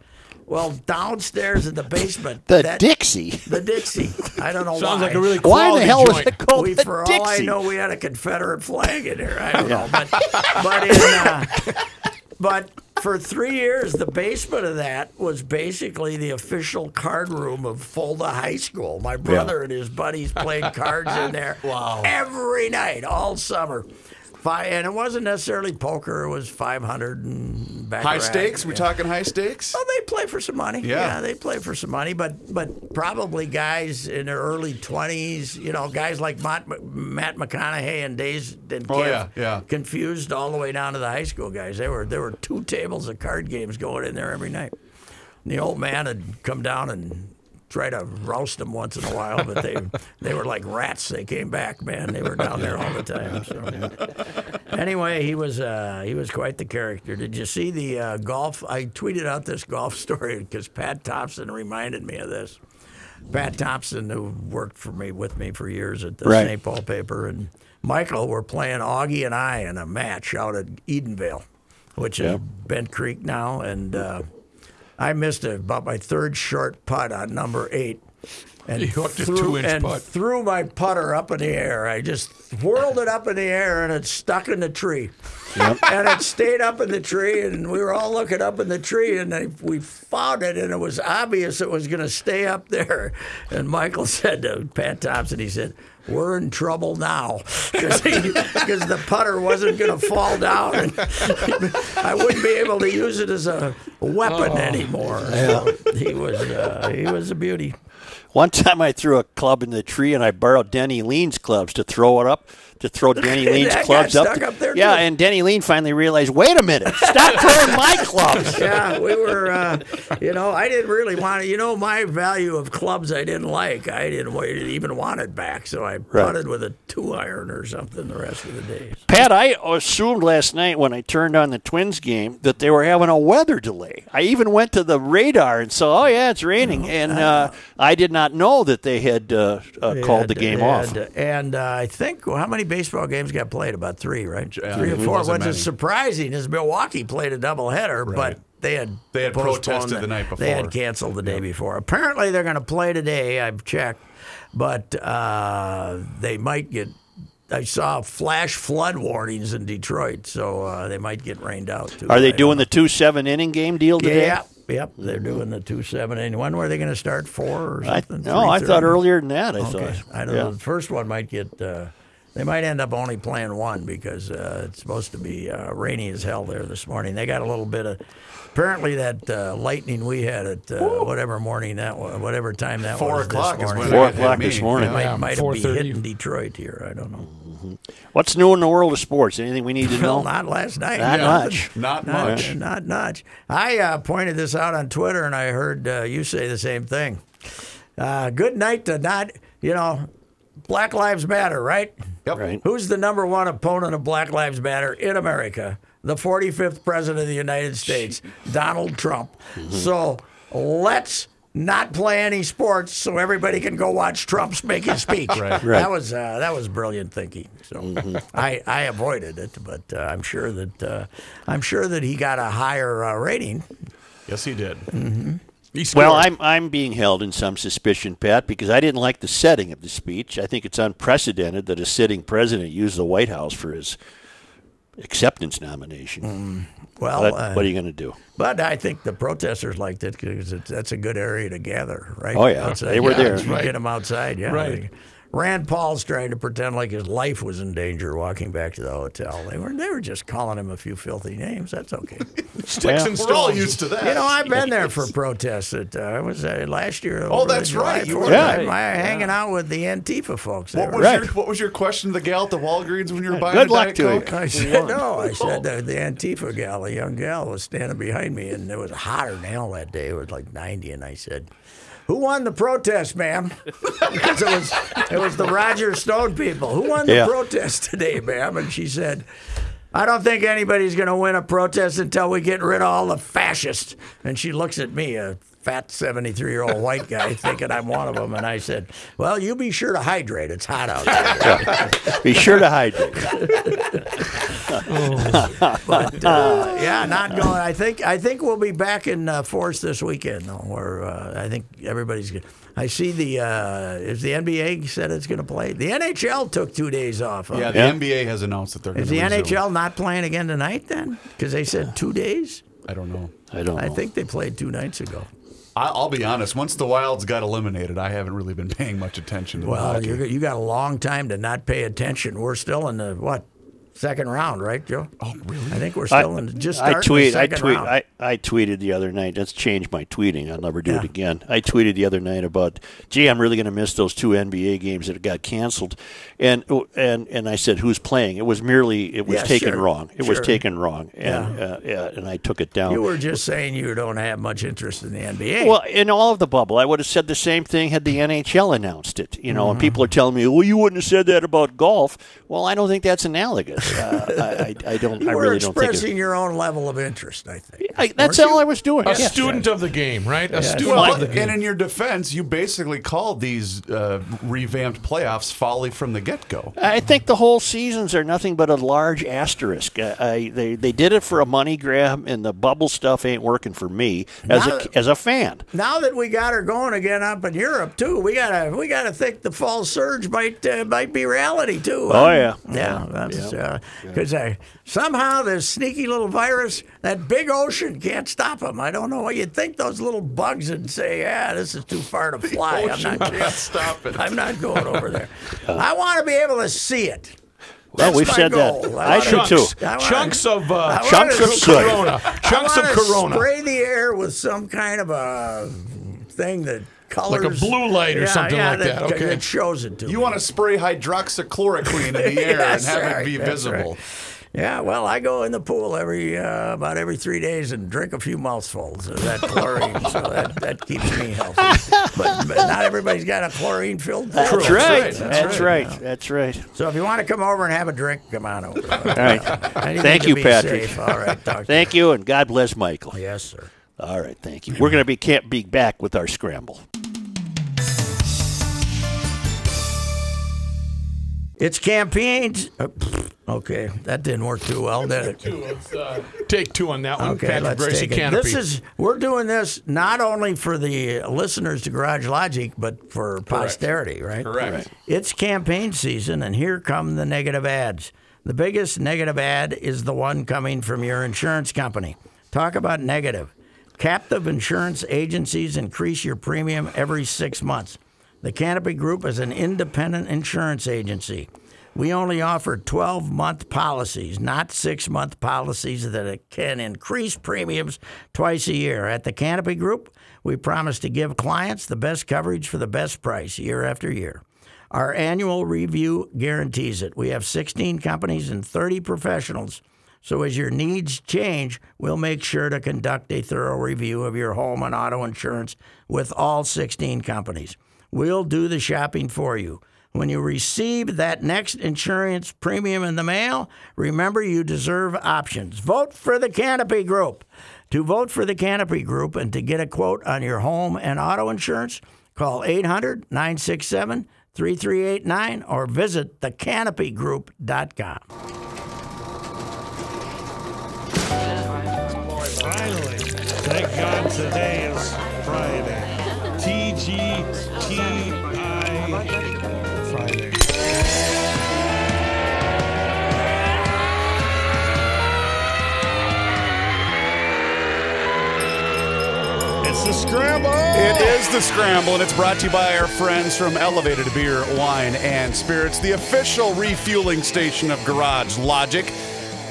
Well, downstairs in the basement, The that, Dixie. the Dixie. I don't know Sounds why. like a really Why the quality hell was it called we, the for Dixie? all I know, we had a Confederate flag in there. I don't know, but but in, uh, but for three years, the basement of that was basically the official card room of Fulda High School. My brother and his buddies played cards in there every night, all summer. Fi- And it wasn't necessarily poker; it was five hundred and baccarat. High stakes? We Yeah. talking high stakes? Oh, they play for some money. Yeah. they play for some money, but but probably guys in their early twenties, you know, guys like Matt, Matt McConaughey and Dazed and Oh, yeah, yeah. confused all the way down to the high school guys. There were there were two tables of card games going in there every night. And the old man had come down and try to roust them once in a while, but they they were like rats. They came back, man. They were down there all the time. So. Anyway, he was uh, he was quite the character. Did you see the uh, golf? I tweeted out this golf story because Pat Thompson reminded me of this. Pat Thompson, who worked for me with me for years at the Right. St. Paul paper, and Michael were playing Augie and I in a match out at Edenvale, which is Bent Creek now, and uh, I missed a, about my third short putt on number eight. And You hooked a threw, two-inch and putt. threw my putter up in the air. I just whirled it up in the air and it stuck in the tree. And it stayed up in the tree, and we were all looking up in the tree, and I, we found it, and it was obvious it was going to stay up there. And Michael said to Pat Thompson, he said, "We're in trouble now because the putter wasn't going to fall down, and I wouldn't be able to use it as a weapon Oh. anymore." So he was uh, he was a beauty. One time I threw a club in the tree and I borrowed Denny Lean's clubs to throw it up, to throw Denny Lean's clubs up. stuck up there, yeah, too. and Denny Lean finally realized, wait a minute, stop throwing my clubs. yeah, we were, uh, you know, I didn't really want to, you know, my value of clubs I didn't like. I didn't even want it back, so I putted with a two iron or something the rest of the days. Pat, I assumed last night when I turned on the Twins game that they were having a weather delay. I even went to the radar and saw, oh, yeah, it's raining. And uh, I did not know that they had uh, uh, They called had- the game off. had- and uh, I think well, how many baseball games got played? About three, right? Yeah, three or four. wasn't What's many. surprising is Milwaukee played a doubleheader, but they had They had protested the night before. They had canceled the day before. Apparently, they're going to play today. I've checked, but uh, they might get. I saw flash flood warnings in Detroit, so uh, they might get rained out too. Are they don't doing the two seven inning game deal today? Yeah, yep. They're doing the two seven. And when were they going to start? Four or I, something? no, I thought earlier than that. I Okay. thought. I don't Yeah. know. The first one might get. Uh, they might end up only playing one because uh, it's supposed to be uh, rainy as hell there this morning. They got a little bit of. Apparently, that uh, lightning we had at uh, whatever morning that was, whatever time that Four was o'clock this morning. Four it hit o'clock this morning. Yeah. might, Yeah, might have been 4:30. hitting Detroit here. I don't know. What's new in the world of sports? Anything we need to Well, know? not last night. Not Nothing. much. Not Not much. Not much. I uh, pointed this out on Twitter, and I heard uh, you say the same thing. Uh, good night to not, you know, Black Lives Matter, right? Yep. Right. Who's the number one opponent of Black Lives Matter in America? The 45th President of the United States, Donald Trump. So let's not play any sports so everybody can go watch Trump's make his speech. Right. That was uh, that was brilliant thinking. So Mm-hmm. I, I avoided it, but uh, I'm sure that uh, I'm sure that he got a higher uh, rating. Yes, he did. Scored. Well, I'm I'm being held in some suspicion, Pat, because I didn't like the setting of the speech. I think it's unprecedented that a sitting president used the White House for his acceptance nomination. Well, But uh, what are you going to do? But I think the protesters liked it because that's a good area to gather, right? Oh, yeah. They were there. You Right. Get them outside, yeah. Right. Rand Paul's trying to pretend like his life was in danger walking back to the hotel. They were they were just calling him a few filthy names. That's okay. sticks and stones. We're all used to that. you know, I've been there for protests. At, uh, I was uh, last year. Oh, that's July right. You were Yeah. I'm, uh, hanging out with the Antifa folks. What was Right. your What was your question to the gal at the Walgreens when you were buying Good a luck Diet to you. I said no. I said the, the Antifa gal, a young gal, was standing behind me, and it was hotter than hell that day. It was like 90, and I said, "Who won the protest, ma'am?" because it was it was the Roger Stone people. Who won the Yeah. protest today, ma'am? And she said. I don't think anybody's going to win a protest until we get rid of all the fascists. And she looks at me, a fat 73 year old white guy, thinking I'm one of them. And I said, Well, you be sure to hydrate. It's hot out there. Be sure to hydrate. but uh, yeah, not going. I think I think we'll be back in uh, force this weekend, though. Where uh, I think everybody's. Gonna, I see the uh, is the NBA said it's going to play. The NHL took two days off. huh? Yeah, the Yeah. NBA has announced that they're going Is to the NHL not playing again tonight then? Because they said two days. I don't know. I don't know. I think they played two nights ago. I, I'll be honest. Once the Wilds got eliminated, I haven't really been paying much attention to the Well, hockey. you you got a long time to not pay attention. We're still in the what second round, right, Joe? Oh, really? I think we're I, still in just I starting tweet. the I second tweet. round. I, I tweeted the other night. Let's change my tweeting. I'll never do Yeah. it again. I tweeted the other night about, gee, I'm really going to miss those two NBA games that got canceled, and and and I said, who's playing? It was merely it was Yeah, taken sure, wrong. It was taken wrong, and uh, yeah, and I took it down. you were just saying you don't have much interest in the NBA. Well, in all of the bubble, I would have said the same thing had the NHL announced it. You know, Mm-hmm. and people are telling me, "Well, you wouldn't have said that about golf." Well, I don't think that's analogous. Uh, I, I, I don't. you I were really don't think. expressing It, your own level of interest. I think. I, that's Weren't all you? I was doing. A yes. student of the game, right? A student Well, of the game. and in your defense, you basically called these uh, revamped playoffs folly from the get go. I think the whole seasons are nothing but a large asterisk. I, I, they they did it for a money grab, and the bubble stuff ain't working for me as Now- a as a fan. Now that we got her going again up in Europe too, we gotta we gotta think the fall surge might uh, might be reality too. Oh, yeah. yeah. That's because I somehow this sneaky little virus, that big ocean can't stop them. I don't know why you'd think those little bugs would say, "Yeah, this is too far to fly. I'm not. Stop it. I'm not going over there. I want to be able to see it." Well, That's we've my said goal. that. I I should too. I chunks of uh, Chunks of. Corona. Chunks of Corona. Spray the air with some kind of a thing that colors Like a blue light or Yeah, something yeah, like that. Okay. That shows it to You me. want to spray hydroxychloroquine in the air That's and have right, it be visible. right. Yeah, well, I go in the pool every uh, about every three days and drink a few mouthfuls of that chlorine, so that, that keeps me healthy. But, but not everybody's got a chlorine filled pool. That's right. That's That's right. right. That's right. So if you want to come over and have a drink, come on over. All right. Thank you, Patrick. safe. All right, talk to Thank you, and God bless Michael. Yes, sir. All right, thank you. We're going to be can't be back with our scramble. It's campaigns. uh, Okay, that didn't work too well, did it? Two, let's, uh, take two on that one. Okay, Patrick let's Bracy take it. Canopy. This is we're doing this not only for the listeners to Garage Logic, but for posterity, right? Correct. It's campaign season, and here come the negative ads. The biggest negative ad is the one coming from your insurance company. Talk about negative. Captive insurance agencies increase your premium every six months. The Canopy Group is an independent insurance agency. We only offer 12 month policies, not six month policies that can increase premiums twice a year. At the Canopy Group, we promise to give clients the best coverage for the best price year after year. Our annual review guarantees it. We have 16 companies and 30 professionals. So as your needs change, we'll make sure to conduct a thorough review of your home and auto insurance with all 16 companies. We'll do the shopping for you. When you receive that next insurance premium in the mail, remember you deserve options. Vote for the Canopy Group. To vote for the Canopy Group and to get a quote on your home and auto insurance, call 800 967 3389 or visit thecanopygroup.com. Finally, thank God today is Friday. TGTI Friday. It's the scramble. It is the scramble, and it's brought to you by our friends from Elevated Beer, Wine, and Spirits, the official refueling station of Garage Logic,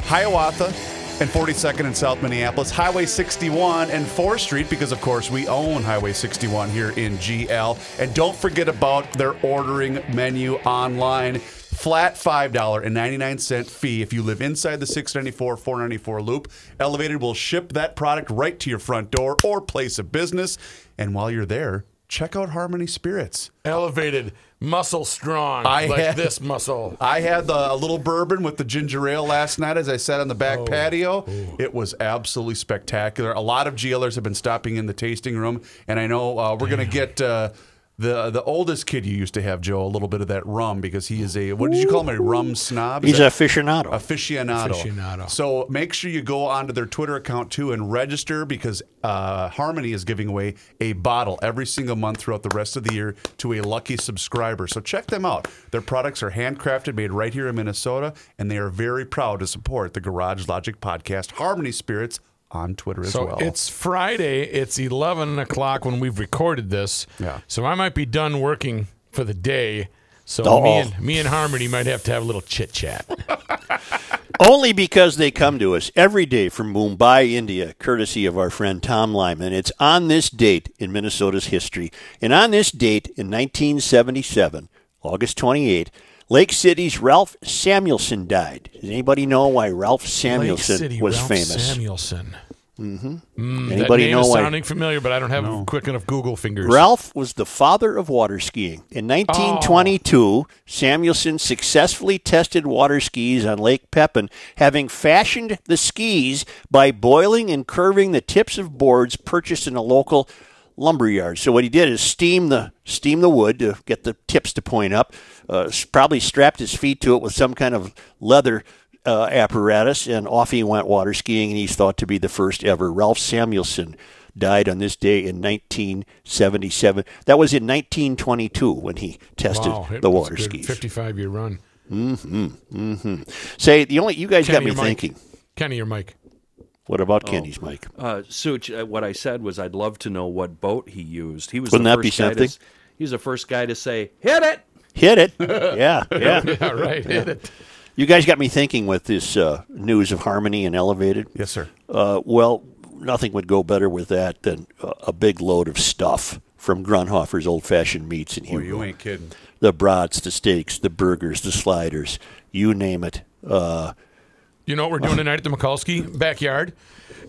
Hiawatha, and 42nd in South Minneapolis, Highway 61 and 4th Street, because of course we own Highway 61 here in GL. And don't forget about their ordering menu online. Flat $5.99 fee if you live inside the 694 494 loop. Elevated will ship that product right to your front door or place of business. And while you're there, check out Harmony Spirits. Elevated, muscle strong, I like had- this muscle. I had the, a little bourbon with the ginger ale last night as I sat on the back patio. It was absolutely spectacular. A lot of GLers have been stopping in the tasting room, and I know uh, we're going to get uh, the the oldest kid you used to have, Joe, a little bit of that rum because he is a what did you call him a rum snob? Is He's that- aficionado. aficionado. Aficionado. So make sure you go onto their Twitter account too and register because uh, Harmony is giving away a bottle every single month throughout the rest of the year to a lucky subscriber. So check them out. Their products are handcrafted, made right here in Minnesota, and they are very proud to support the Garage Logic podcast, Harmony Spirits, on Twitter as So well. it's Friday. It's 11 o'clock when we've recorded this. Yeah. So I might be done working for the day. So Uh-oh. me and me and Harmony might have to have a little chit chat. Only because they come to us every day from Mumbai, India, courtesy of our friend Tom Lyman. It's on this date in Minnesota's history. And on this date in 1977, August 28, Lake City's Ralph Samuelson died. Does anybody know why Ralph Lake Samuelson City, was Ralph famous? Samuelson. Mm, that Anybody name know is why? sounding familiar, but I don't have quick enough Google fingers. Ralph was the father of water skiing. In 1922, Samuelson successfully tested water skis on Lake Pepin, having fashioned the skis by boiling and curving the tips of boards purchased in a local lumber yard. So what he did is steam the steam the wood to get the tips to point up. Uh, probably strapped his feet to it with some kind of leather uh, apparatus, and off he went water skiing. And he's thought to be the first ever. Ralph Samuelson died on this day in 1977. That was in 1922 when he tested wow, the water skis. 55 year run. Mm hmm. Say the only you guys got me thinking. Kenny or Mike? What about Kenny's Mike? Uh, Such, uh, what I said was I'd love to know what boat he used. He was Wouldn't the that be first guy to something? s- he was the first guy to say, "Hit it." Hit it. yeah, yeah. Yeah, right. Hit it. You guys got me thinking with this uh, news of Harmony and Elevated. yes, sir. Uh, well, nothing would go better with that than a, a big load of stuff from Grundhofer's Old Fashioned Meats in Boy, Hugo. you ain't kidding. The brats, the steaks, the burgers, the sliders, you name it. Uh, You know what we're doing tonight at the Mikulski backyard?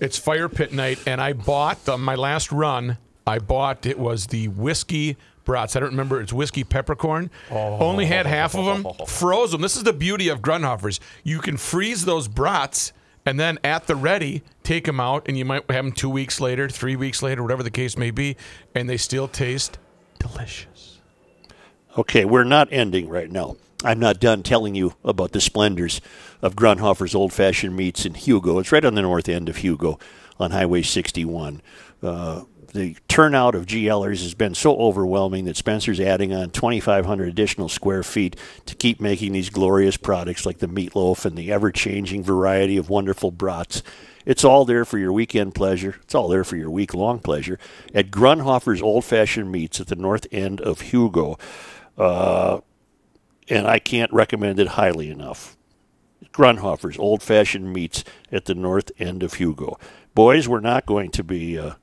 It's fire pit night, and I bought the, my last run. I bought it was the whiskey brats. I don't remember. It's whiskey peppercorn. Only had half of them. Froze them. This is the beauty of Grundhofer's. You can freeze those brats, and then at the ready, take them out, and you might have them two weeks later, three weeks later, whatever the case may be, and they still taste delicious. Okay, we're not ending right now. I'm not done telling you about the splendors of Grundhofer's Old Fashioned Meats in Hugo. It's right on the north end of Hugo on Highway 61. Uh, the turnout of GLers has been so overwhelming that Spencer's adding on 2,500 additional square feet to keep making these glorious products like the meatloaf and the ever changing variety of wonderful brats. It's all there for your weekend pleasure. It's all there for your week long pleasure at Grundhofer's Old Fashioned Meats at the north end of Hugo. Uh, and I can't recommend it highly enough. Grundhofer's Old Fashioned Meats at the north end of Hugo. Boys, we're not going to be uh,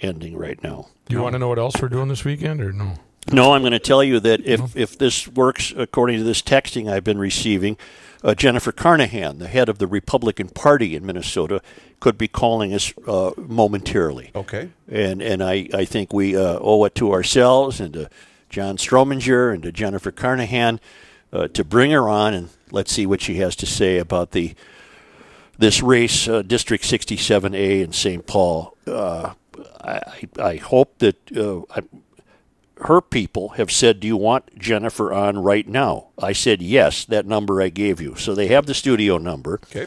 ending right now. Do you want to know what else we're doing this weekend or no? No, I'm going to tell you that if, if this works according to this texting I've been receiving, uh, Jennifer Carnahan, the head of the Republican Party in Minnesota, could be calling us uh, momentarily. Okay. And and I, I think we uh, owe it to ourselves and to John Strominger and to Jennifer Carnahan uh, to bring her on and let's see what she has to say about the this race, uh, District 67A in St. Paul. Uh, I, I hope that uh, I, her people have said, Do you want Jennifer on right now? I said, Yes, that number I gave you. So they have the studio number. Okay.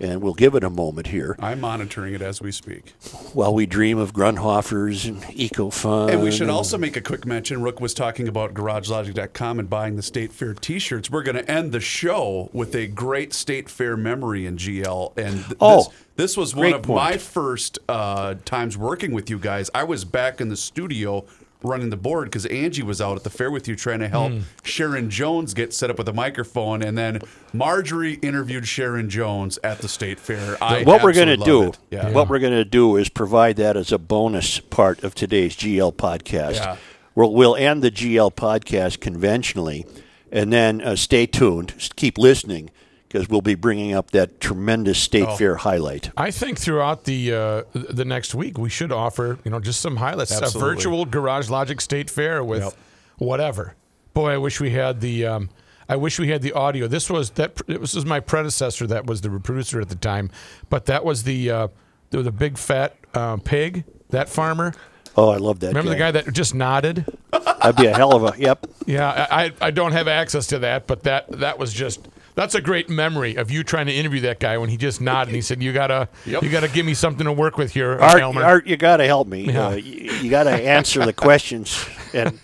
And we'll give it a moment here I'm monitoring it as we speak. while we dream of Grundhofers and EcoFun. And we should also make a quick mention. Rook was talking about GarageLogic.com and buying the State Fair T-shirts. We're going to end the show with a great State Fair memory in GL. And th- Oh, this, this was one of point. my first uh, times working with you guys. I was back in the studio running the board because Angie was out at the fair with you trying to help Hmm. Sharon Jones get set up with a microphone, and then Marjorie interviewed Sharon Jones at the State Fair. I what we're going to do, loved. Yeah. what we're going to do is provide that as a bonus part of today's GL podcast. Yeah. We'll, we'll end the GL podcast conventionally, and then uh, stay tuned. Keep listening because we'll be bringing up that tremendous State Oh. Fair highlight. I think throughout the uh, the next week we should offer you know just some highlights. Absolutely. A virtual Garage Logic State Fair with Yep. whatever. Boy, I wish we had the. Um, I wish we had the audio. This was that. It was, this was my predecessor that was the producer at the time, but that was the uh, the, the big fat uh, pig. That farmer. Oh, I love that. Remember the guy that just nodded? That'd be a hell of a yep. Yeah, I, I I don't have access to that, but that that was just that's a great memory of you trying to interview that guy when he just nodded and he said, "You gotta Yep. you gotta give me something to work with here, Art, Elmer." Art, you got to help me. Yeah. Uh, you you got to answer the questions. And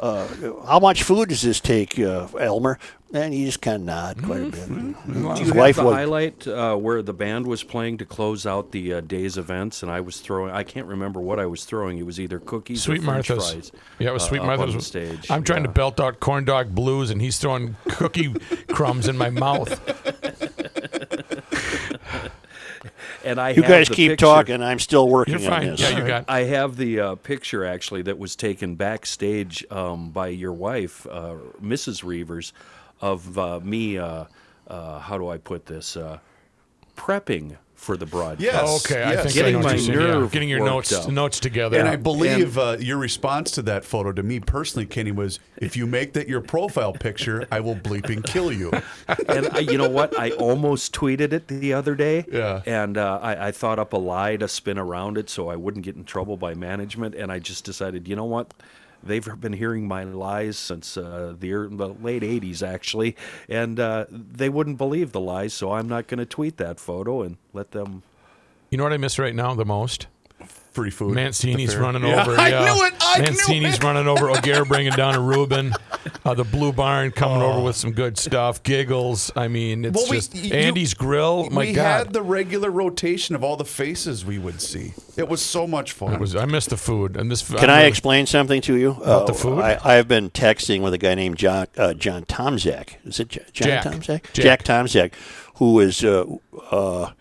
uh, how much food does this take, uh, Elmer? And he just kind of nod quite a bit. Do His you have wife the was highlight uh, where the band was playing to close out the uh, day's events, and I was throwing. I can't remember what I was throwing. It was either cookies Sweet or French Martha's. fries. Yeah, it was uh, Sweet up on Martha's. the stage. I'm trying to Yeah. belt out corn dog blues, and he's throwing cookie crumbs in my mouth. And I You have guys the keep picture- talking. I'm still working You're fine. on this. Yeah, you got. I have the uh, picture actually that was taken backstage um, by your wife, uh, Mrs. Reavers, of uh, me. Uh, uh, how do I put this? Uh, prepping for the broadcast. Yes. Okay, I think Getting know my you're. Yeah, getting your notes up. notes together. And I believe uh, your response to that photo to me personally, Kenny, was if you make that your profile picture, I will bleeping kill you. and I, you know what? I almost tweeted it the other day. Yeah. And uh, I, I thought up a lie to spin around it so I wouldn't get in trouble by management. And I just decided, you know what? They've been hearing my lies since uh, the, the late 80s, actually. And uh, they wouldn't believe the lies. So I'm not going to tweet that photo and let them. you know what I miss right now the most? Free food. Mancini's at the fair. running Yeah, over. I yeah. knew it. I Mancini's knew it. running over. O'Gare bringing down a Reuben. Uh, the Blue Barn coming over with some good stuff. Giggles. I mean, it's Well, we- just you- Andy's Grill. My we God. had the regular rotation of all the faces we would see. It was so much fun. It was. I miss the food. And this. Can I explain something to you About the food? I, I've been texting with a guy named John uh, John Tomzak. Is it J- John Jack. Tomzak? Jack. Jack Tomzak, who is uh, uh,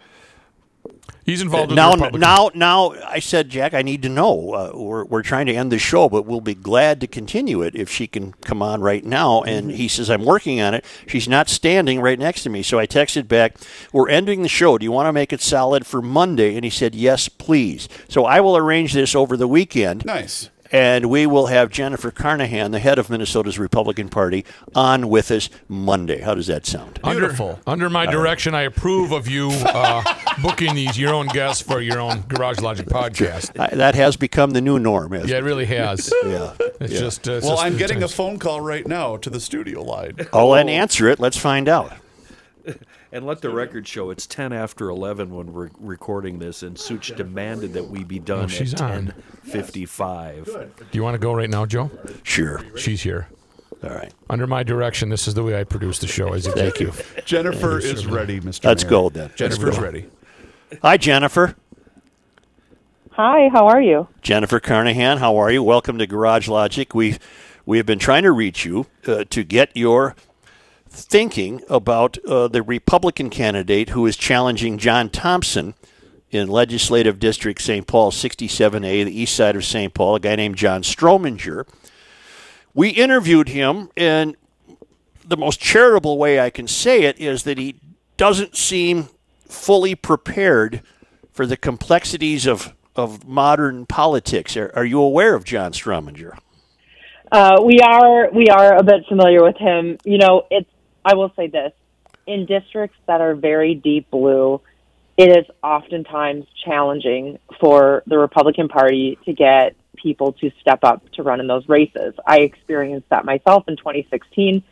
He's involved in now. the Now, now, I said, Jack, I need to know. Uh, we're we're trying to end the show, but we'll be glad to continue it if she can come on right now. And Mm-hmm. he says, I'm working on it. She's not standing right next to me, so I texted back, "We're ending the show. Do you want to make it solid for Monday?" And he said, "Yes, please." So I will arrange this over the weekend. nice. And we will have Jennifer Carnahan, the head of Minnesota's Republican Party, on with us Monday. How does that sound? Under, under my direction, I approve of you uh, booking these your own guests for your own Garage Logic podcast. I, that has become the new norm. Hasn't Yeah, it? it really has. yeah. It's just. Uh, it's Well, just I'm the getting a phone call right now to the studio line. Oh, and answer it. Let's find out. And let the record show it's 10 after 11 when we're recording this, and Such demanded that we be done Oh, she's at on. 10.55. Do you want to go right now, Joe? Sure. She's here. All right. Under my direction, this is the way I produce the show as Thank you. Jennifer is ready, Mr. Let's Mayor. go then. Jennifer's ready. Hi, Jennifer. Hi, how are you? Jennifer Carnahan, how are you? Welcome to Garage Logic. We we have been trying to reach you uh, to get your thinking about uh, the Republican candidate who is challenging John Thompson in Legislative District St. Paul 67A, the east side of St. Paul, a guy named John Strominger. We interviewed him, and the most charitable way I can say it is that he doesn't seem fully prepared for the complexities of, of modern politics. Are, are you aware of John Strominger? Uh, we are we are a bit familiar with him. You know, it's I will say this: in districts that are very deep blue, it is oftentimes challenging for the Republican Party to get people to step up to run in those races. I experienced that myself in 2016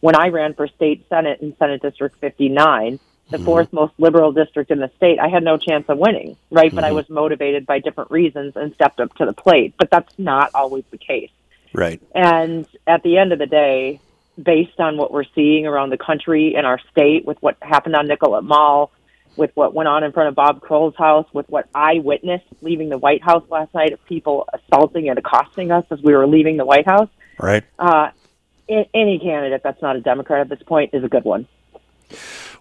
when I ran for state senate in Senate District 59, the mm-hmm. fourth most liberal district in the state. I had no chance of winning, right? But I mm-hmm. was motivated by different reasons and stepped up to the plate. But that's not always the case. Right. And at the end of the day, based on what we're seeing around the country and our state, with what happened on Nicollet Mall, with what went on in front of Bob Kroll's house, with what I witnessed leaving the White House last night of people assaulting and accosting us as we were leaving the White House, Right. uh, any candidate that's not a Democrat at this point is a good one.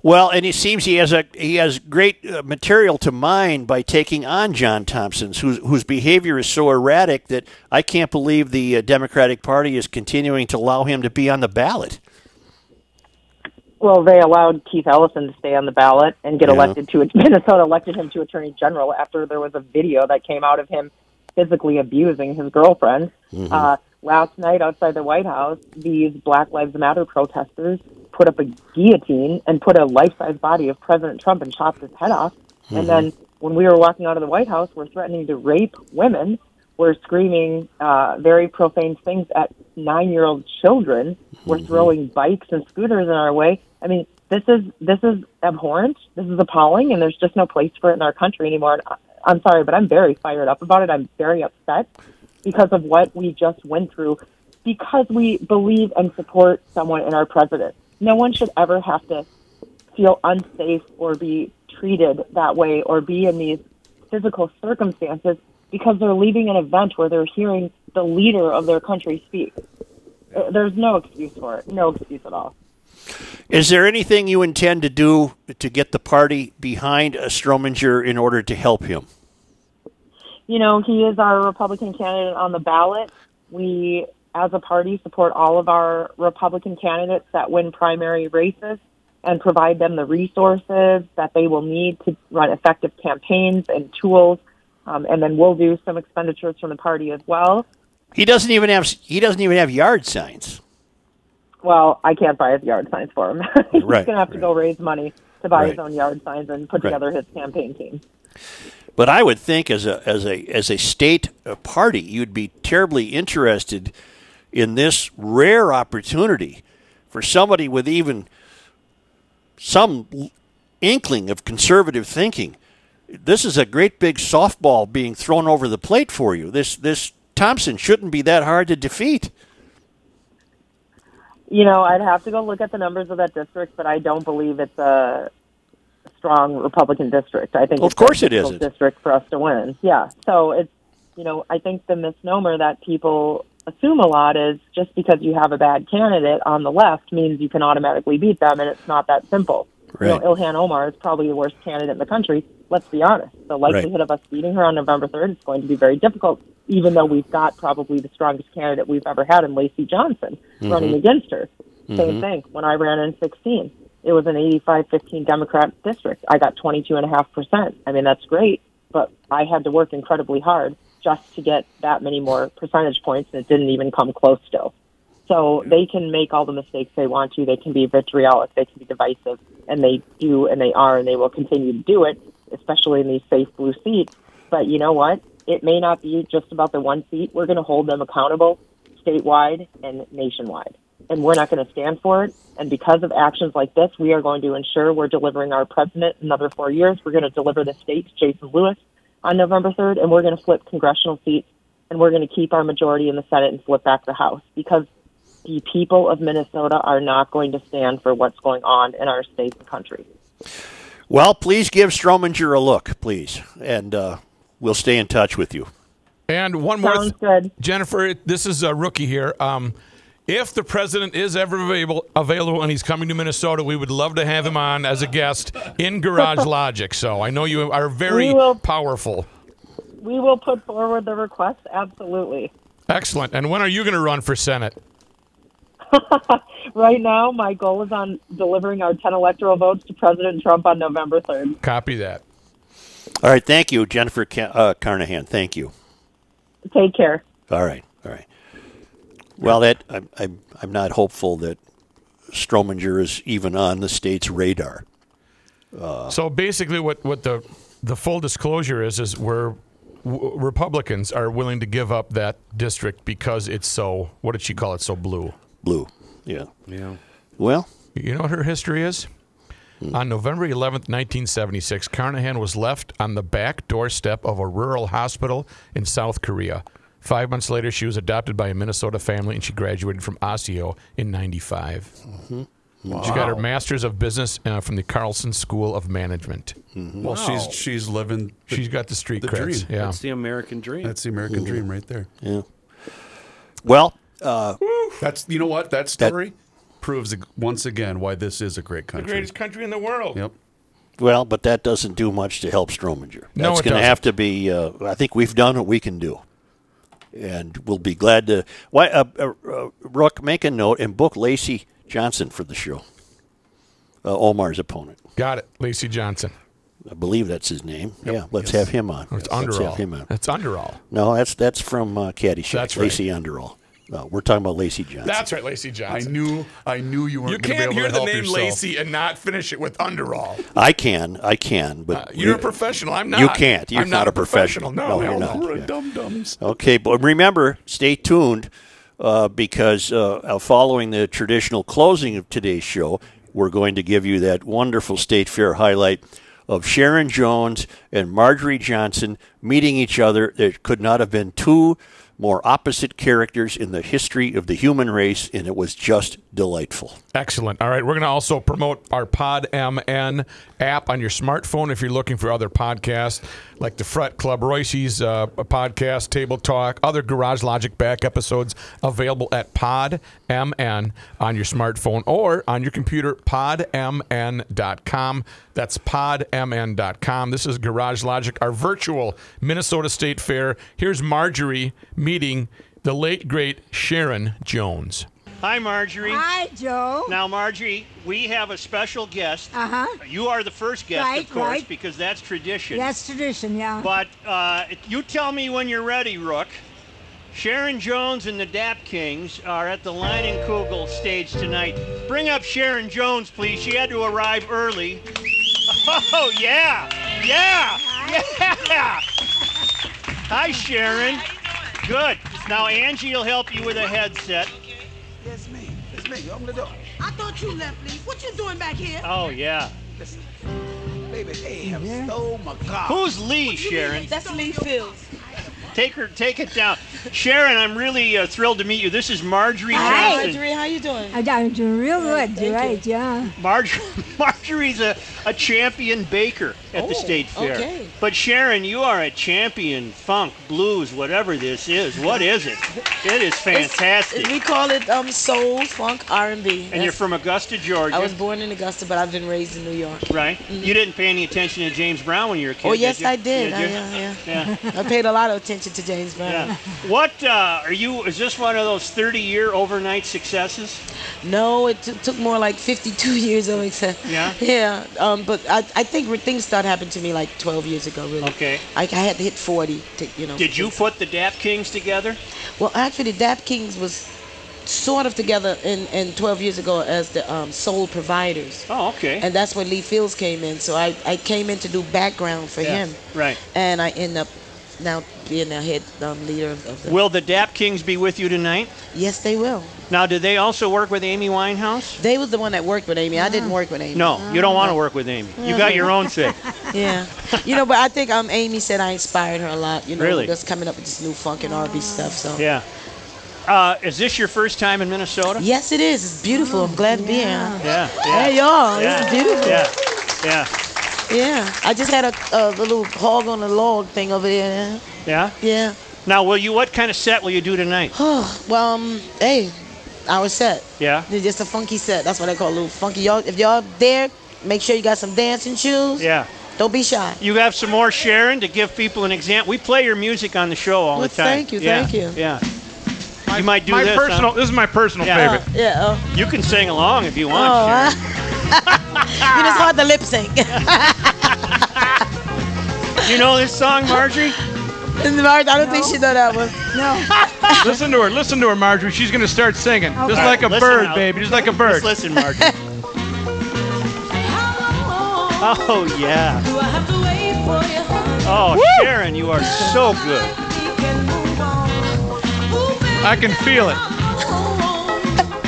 Well, and it seems he has a he has great uh, material to mine by taking on John Thompson's, whose whose behavior is so erratic that I can't believe the uh, Democratic Party is continuing to allow him to be on the ballot. Well, they allowed Keith Ellison to stay on the ballot and get Yeah. elected to Minnesota elected him to attorney general after there was a video that came out of him physically abusing his girlfriend. Uh, last night outside the White House, these Black Lives Matter protesters put up a guillotine and put a life-size body of President Trump and chopped his head off. And mm-hmm. then when we were walking out of the White House, we're threatening to rape women. We're screaming uh, very profane things at nine-year-old children. We're mm-hmm. throwing bikes and scooters in our way. I mean, this is this is abhorrent. This is appalling, and there's just no place for it in our country anymore. And I- I'm sorry, but I'm very fired up about it. I'm very upset because of what we just went through. Because we believe and support someone in our president. No one should ever have to feel unsafe or be treated that way or be in these physical circumstances because they're leaving an event where they're hearing the leader of their country speak. Uh, There's no excuse for it. No excuse at all. Is there anything you intend to do to get the party behind a Strominger in order to help him? You know, he is our Republican candidate on the ballot. We, as a party, support all of our Republican candidates that win primary races and provide them the resources that they will need to run effective campaigns and tools. Um, and then we'll do some expenditures from the party as well. He doesn't even have he doesn't even have yard signs. Well, I can't buy his yard signs for him. He's Right, going to have to go raise money to buy his own yard signs and put Right. together his campaign team. But I would think as a as a as a state uh, party, you'd be terribly interested in this rare opportunity for somebody with even some inkling of conservative thinking. This is a great big softball being thrown over the plate for you. This this Thompson shouldn't be that hard to defeat. You know, I'd have to go look at the numbers of that district, but I don't believe it's a strong Republican district. I think Well, of it's a course it district for us to win. Yeah, so it's you know, I think the misnomer that people assume a lot is just because you have a bad candidate on the left means you can automatically beat them, and it's not that simple. You know, Ilhan Omar is probably the worst candidate in the country. Let's be honest. The likelihood of us beating her on November 3rd is going to be very difficult, even though we've got probably the strongest candidate we've ever had in Lacey Johnson mm-hmm. running against her. Same mm-hmm. thing. When I ran in 16, it was an 85-15 Democrat district. I got 22.5%. I mean, that's great, but I had to work incredibly hard just to get that many more percentage points, and it didn't even come close still. So they can make all the mistakes they want to. They can be vitriolic. They can be divisive, and they do, and they are, and they will continue to do it, especially in these safe blue seats. But you know what? It may not be just about the one seat. We're going to hold them accountable statewide and nationwide. And we're not going to stand for it. And because of actions like this, we are going to ensure we're delivering our president another four years. We're going to deliver the state to Jason Lewis on November 3rd, and we're going to flip congressional seats, and we're going to keep our majority in the Senate and flip back the House because the people of Minnesota are not going to stand for what's going on in our state and country. Well, please give Strominger a look, please, and uh, we'll stay in touch with you. And one more, Sounds good. Jennifer. This is a rookie here. Um, if the president is ever available, available and he's coming to Minnesota, we would love to have him on as a guest in Garage Logic. So I know you are very We will- powerful. We will put forward the request, absolutely. Excellent. And when are you going to run for Senate? Right now, my goal is on delivering our 10 electoral votes to President Trump on November 3rd. Copy that. All right, thank you, Jennifer Ca- uh, Carnahan. Thank you. Take care. All right, all right. Well, that I'm I'm, I'm not hopeful that Strominger is even on the state's radar. Uh, so basically, what, what the the full disclosure is is we're w- Republicans are willing to give up that district because it's so what did she call it so blue? Blue, yeah. Yeah. Well, You know what her history is? Hmm. On November 11th, 1976, Carnahan was left on the back doorstep of a rural hospital in South Korea. Five months later, she was adopted by a Minnesota family and she graduated from Osseo in 95. She got her master's of business uh, from the Carlson School of Management. Well, she's she's living. The, She's got the street The creds. dream. Yeah. That's the American dream. that's the American dream right there. yeah. Well, That's you know what that story proves once again why this is a great country, the greatest country in the world. Yep. well, but that doesn't do much to help Strominger. No, That's it going to doesn't. have to be. Uh, I think we've done what we can do, and we'll be glad to. Why, uh, uh, uh, Rook, make a note and book Lacy Johnson for the show. Uh, Omar's opponent. Got it. Lacy Johnson. I believe that's his name. Yeah, let's have him on. It's let's have him on. That's Underall. No, that's that's from uh, Caddyshack. That's right. Lacey Underall. No, we're talking about Lacy Johnson. That's right, Lacey I Johnson. knew I knew you weren't. you can't be able hear to the name yourself. Lacey and not finish it with Underall. I can, I can, but Uh, you're a professional. I'm not. You can't. You're I'm not not a professional. No, No, hell you're no. not. We're Yeah. dum dums. Okay, but remember, stay tuned uh, because uh, uh, following the traditional closing of today's show, we're going to give you that wonderful State Fair highlight of Sharon Jones and Marjorie Johnson meeting each other. There could not have been two more opposite characters in the history of the human race, and it was just delightful. Excellent. All right, we're going to also promote our Pod MN app on your smartphone if you're looking for other podcasts like the Fret Club Reusse's uh, podcast, Table Talk, other Garage Logic back episodes available at PodMN on your smartphone or on your computer, podmn.com. That's podmn.com. This is Garage Logic, our virtual Minnesota State Fair. Here's Marjorie meeting the late great Sharon Jones. Hi, Marjorie. Hi, Joe. Now, Marjorie, we have a special guest. Uh huh. You are the first guest, Right, of course, right. because that's tradition. That's tradition, yeah. But uh, you tell me when you're ready, Rook. Sharon Jones and the Dap Kings are at the Leinenkugel stage tonight. Bring up Sharon Jones, please. She had to arrive early. Oh, yeah. Yeah. Yeah. Hi, Sharon. Good. Now, Angie will help you with a headset. It's me. Open the door. I thought you left, Lee. What you doing back here? Oh, yeah. Listen, baby, they have stole my car. Who's Lee, Sharon? That's Lee Fields. Take her, take it down. Sharon, I'm really uh, thrilled to meet you. This is Marjorie Hi. Johnson. how you doing? I- I'm doing real good, thank right? Yeah. Marjorie, Marjorie's a, a champion baker at the Oh, state fair. okay. But Sharon, you are a champion funk, blues, whatever this is. What is it? It is fantastic. we call it um soul, funk, R&B. and you're from Augusta, Georgia, I was born in Augusta, but I've been raised in New York. right? You didn't pay any attention to James Brown when you were a kid. Oh yes, you? I did. I, you? yeah, yeah. Yeah. I paid a lot of attention to James Brown. Yeah. What uh, are you? Is this one of those 30 year overnight successes? No, it t- took more like 52 years of success. Yeah? Yeah. Um, but I, I think things started happening to me like 12 years ago, really. Okay. I, I had to hit 40 to, you know. Did you put the DAP Kings together? Well, actually, the Dap Kings was sort of together in, in 12 years ago as the um, Soul Providers. Oh, okay. And that's when Lee Fields came in. So I, I came in to do background for Yeah, him. Right. And I end up now being the head um, leader of, of the. Will the DAP Kings be with you tonight? Yes, they will. Now, do they also work with Amy Winehouse? They was the one that worked with Amy. I didn't work with Amy. No, you don't want to work with Amy. You got your own thing. Yeah. You know, but I think um Amy said I inspired her a lot. You know, Really? just coming up with this new funk and R&B stuff. So. Yeah. Uh, is this your first time in Minnesota? Yes, it is. It's beautiful. I'm glad to be here. Yeah. yeah. Hey y'all, Yeah. this is beautiful. Yeah. Yeah. Yeah. I just had a, a little hog on the log thing over there. Yeah. Yeah. Now, will you? What kind of set will you do tonight? well, um, hey, our set. Yeah. It's just a funky set. That's what I call a little funky. Y'all, if y'all there, make sure you got some dancing shoes. Yeah. Don't be shy. You have some more Sharon to give people an example. We play your music on the show all Well, the time. thank you, Yeah, thank you. Yeah. you might do my this. personal- huh? this is my personal Yeah. favorite. Yeah. Oh. You can sing along if you want. Oh, Sharon. you just hard the lip sync. you know this song, Marjorie? I don't think she know that one. No. listen to her. Listen to her, Marjorie. She's going to start singing. Just like a Listen bird, now. baby. Just like a bird. Let's listen, Marjorie. oh yeah. Oh, Sharon, you are so good. I can feel it.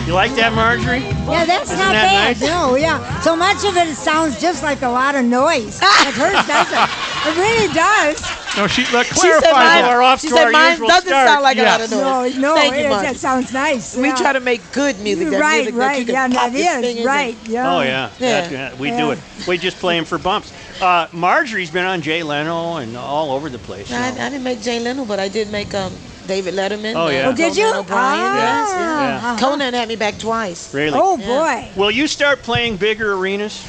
You like that, Marjorie? Yeah, that's Isn't not that bad. nice? No, yeah. So much of it sounds just like a lot of noise. But hers doesn't. It really does. No, she let She said mine, that. We're off she to said our mine usual doesn't start. sound like a lot of noise. No, no, Thank it, you, Mark. that sounds nice. We yeah. try to make good music. That right, music that right, you can yeah, pop that your is right, in. yeah. Oh yeah, Yeah. Yeah, we Yeah. do it. We just play them for bumps. Uh, Marjorie's been on Jay Leno and all over the place. I. I didn't make Jay Leno, but I did make um, David Letterman. Oh, yeah. Oh, did you? Conan O'Brien. Ah, Yes, yeah. Yeah. uh-huh. Conan had me back twice. Really? Oh Yeah. boy. Will you start playing bigger arenas?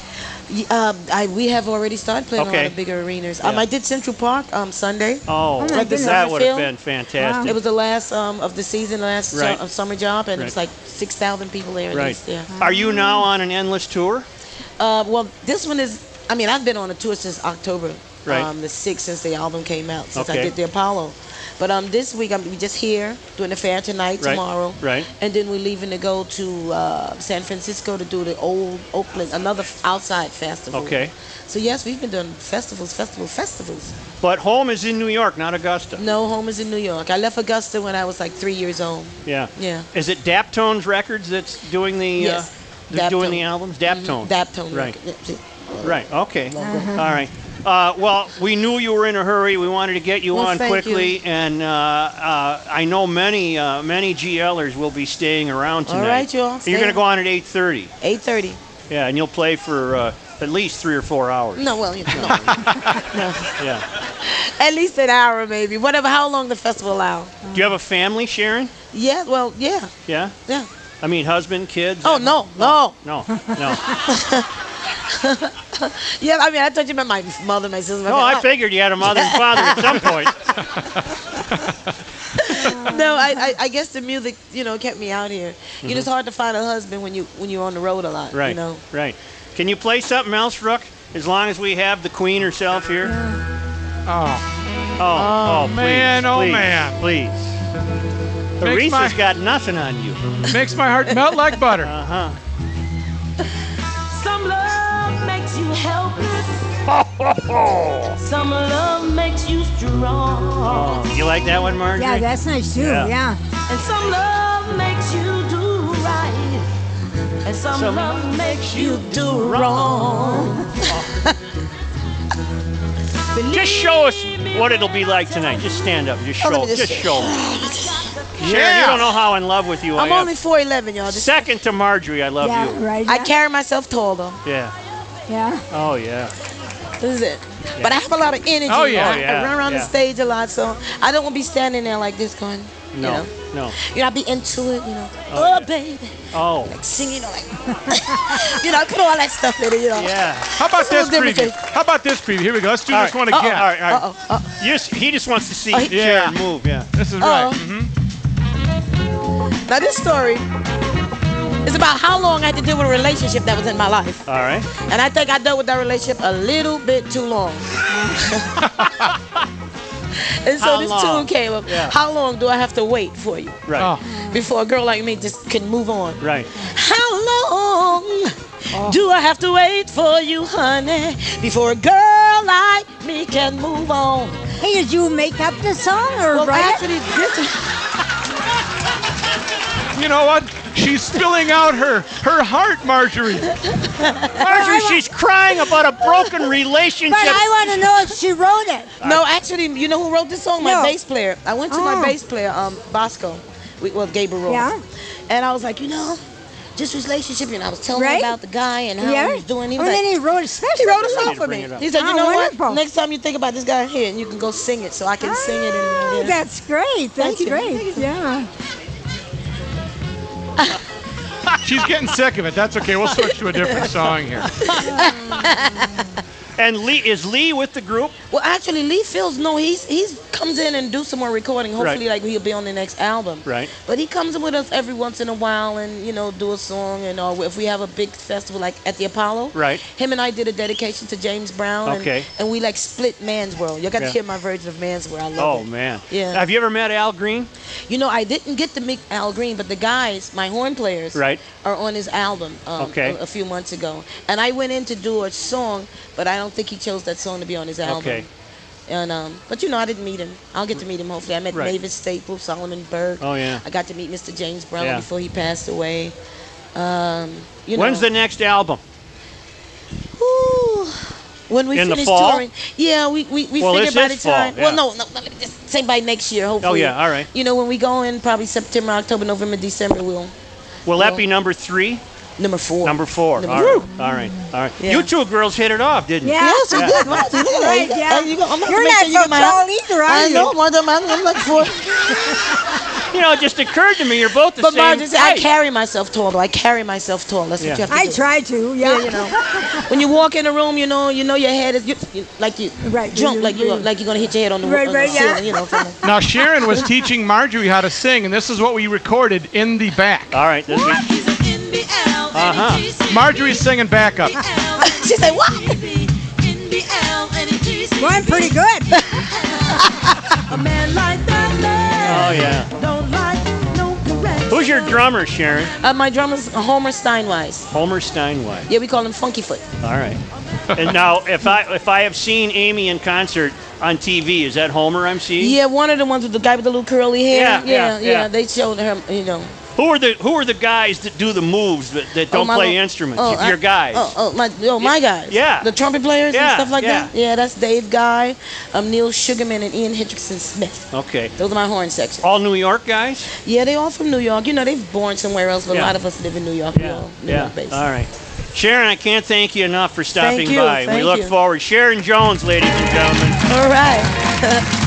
Um, I, we have already started playing a lot of bigger arenas. Um, I did Central Park um, Sunday. Oh, my that would have been fantastic. It was the last um, of the season, last Right. uh, summer job, and it was like 6,000 people there. right. least, yeah. Are you now on an endless tour? Uh, well, this one is. I mean, I've been on a tour since October, Right. um, the sixth, since the album came out, since I did the Apollo. But um, this week I'm we just here doing the fair tonight, Right. tomorrow, Right. and then we're leaving to go to uh, San Francisco to do the old Oakland, another outside festival. Okay. So yes, we've been doing festivals, festivals, festivals. But home is in New York, not Augusta. No, home is in New York. I left Augusta when I was like three years old. Yeah. Yeah. Is it Daptones Records that's doing the Yes. uh, that's doing Daptone. the albums? Daptones. Daptone. Right. record. Yeah, see. Right. Okay. All right. Uh, well, we knew you were in a hurry. We wanted to get you Well, on thank quickly, you. and uh, uh, I know many uh, many GLers will be staying around All tonight. right, y'all. You're going to go on at 8:30. 8:30. Yeah, and you'll play for uh, at least three or four hours. No, well, you know, no. Yeah. At least an hour, maybe. Whatever. How long the festival allow? Do you have a family, Sharon? Yeah. Well, yeah. Yeah. Yeah. I mean, husband, kids. Oh no, no. No, no. Yeah. I mean, I thought you meant my mother, my sister. My No, I figured you had a mother and father at some point. no, I, I, I guess the music, you know, kept me out here. You know, it's hard to find a husband when you when you're on the road a lot. Mm-hmm. Right. You know. Right. Can you play something else, Rook? As long as we have the Queen herself here. Oh, Oh, oh, please, man, oh, please, man. please. Makes Aretha's my- got nothing on you. makes my heart melt like butter. Uh huh. Some love makes you helpless. Some love makes you strong. Oh, you like that one, Marjorie? Yeah, that's nice too. Yeah. Yeah. And some love makes you do right. And some, Some love makes you do Wrong. Just show us what it'll be like tonight. Just stand up. Just Oh, show. me Just, just- show. Sharon, you don't know how in love with you I'm I am. only 4'11", y'all. Just, Second to Marjorie, I love yeah. you. Right. I carry myself tall though. Yeah. Yeah. Oh yeah. This is it. But I have a lot of energy. Oh, yeah. I, yeah, I run around yeah. the stage a lot, so I don't want to be standing there like this going. No. You know? No. You know, I'd be into it, you know. Oh, Oh, yeah. baby. Oh. Like singing, you know, like, you know, I put all that stuff in it, you know. Yeah. How about this little different preview? How about this preview? Here we go. Let's do All this right. one Uh-oh. All right, all right. Uh-oh. Uh, You just- he just wants to see Oh, he- Sharon move. Yeah. This is right. Uh-oh. hmm now, this story is about how long I had to deal with a relationship that was in my life. All right. And I think I dealt with that relationship a little bit too long. and so How this long? tune came up. Yeah. How long do I have to wait for you Right. Oh. before a girl like me just can move on? Right. How long oh. do I have to wait for you, honey, before a girl like me can move on? Hey, did you make up the song or Well, write actually, it? this You know what? She's spilling out her her heart, Marjorie. Marjorie, she's crying about a broken relationship. But I want to know if she wrote it. No, actually, you know who wrote this song? My No. bass player. I went to my Oh. bass player, um, Bosco, we, well, Gabriel Yeah. And I was like, you know, just relationship, and I was telling Right? him about the guy and how Yeah. he was doing. He was and like, then he wrote a special. he wrote a song for me. He said, you Oh, know wonderful. what? Next time you think about this guy here, and you can go sing it, so I can sing it. And, Oh, yeah. that's great. That's you. great. Yeah. She's getting sick of it. That's okay. We'll switch to a different song here. And Lee is Lee with the group? Well, actually, Lee Fields, no, he's he's comes in and do some more recording. Hopefully, Right. like he'll be on the next album. Right. But he comes in with us every once in a while and you know do a song and or if we have a big festival like at the Apollo. Right. Him and I did a dedication to James Brown. and- Okay. And, we like split Man's World. You got Yeah. to hear my version of Man's World. I love Oh it. man. Yeah. Have you ever met Al Green? You know, I didn't get to meet Al Green, but the guys, my horn players, Right. are on his album um, Okay. a, a few months ago. And I went in to do a song, but I don't think he chose that song to be on his album. Okay. And um, but you know, I didn't meet him. I'll get to meet him hopefully. I met Right. Mavis Staples, Solomon Burke. Oh, yeah. I got to meet Mr. James Brown Yeah. before he passed away. Um, you know, When's the next album? Ooh. when we In the finish fall? touring? Yeah, we we, we Well, figure by the time. fall, Well, no, no, let me just say by next year, hopefully. Oh yeah, all right. You know, when we go in, probably September, October, November, December, we'll Will that be number three? Number four. Number four. Number all, right. four. all right. All right. Yeah. You two girls hit it off, didn't you? Yeah. Yes, we did. Right. Look at Right, that. yeah. Oh, you go- I'm gonna You're not sure you so get my tall help. either, are I you? know, one of them. I'm, I'm like four. You know, it just occurred to me you're both the But same Marge, I carry myself tall. Though I carry myself tall. That's Yeah. what you have to I do. try to. Yeah. Yeah, you know. when you walk in a room, you know, you know your head is you, you, like you Right, jump, you- like you you- like you're gonna hit your head on the, Right, on right, the yeah. ceiling, you know. something. Now Sharon was teaching Marjorie how to sing, and this is what we recorded in the back. All right. This is, Uh uh-huh. Marjorie's singing backup. she said, "What?" Well, I'm pretty good. A man like that Oh, yeah. don't like no correction. Who's your drummer, Sharon? Uh, my drummer's Homer Steinweiss. Homer Steinway. Yeah, we call him Funky Foot. All right. And now, if I if I have seen Amy in concert on TV, is that Homer I'm seeing? Yeah, one of the ones with the guy with the little curly hair. Yeah, yeah, yeah. yeah. They showed her, you know. Who are the Who are the guys that do the moves that, that Oh, don't my play instruments? oh, If I- your guys. Oh, oh, my, oh, my guys. Yeah. The trumpet players Yeah, and stuff like yeah. that. Yeah, that's Dave Guy, um, Neil Sugarman, and Ian Hendrickson Smith. Okay. Those are my horn section. All New York guys. Yeah, they all from New York. You know, they've born somewhere else, but a lot of us live in New York. Yeah. New Yeah. York based. All right. Sharon, I can't thank you enough for stopping Thank you, by. we look you. forward. Sharon Jones, ladies and gentlemen. All right.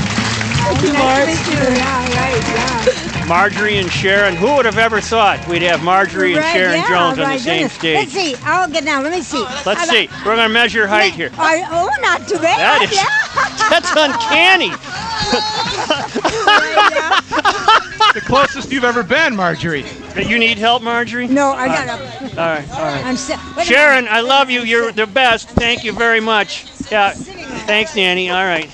Thank you, Mark. Yeah, right, yeah. Marjorie and Sharon. Who would have ever thought we'd have Marjorie and Sharon yeah, Jones on the same goodness. stage? Let's see. I'll get down. Let me see. Let's How see. about- We're going to measure height here. I- oh, not too bad. That is- yeah. That's uncanny. The closest you've ever been, Marjorie. You need help, Marjorie? No, I got All up. right, all right. I'm si- wait a minute. Sharon, I love you. You're the best. Thank you very much. Yeah. Thanks, Nanny. All right.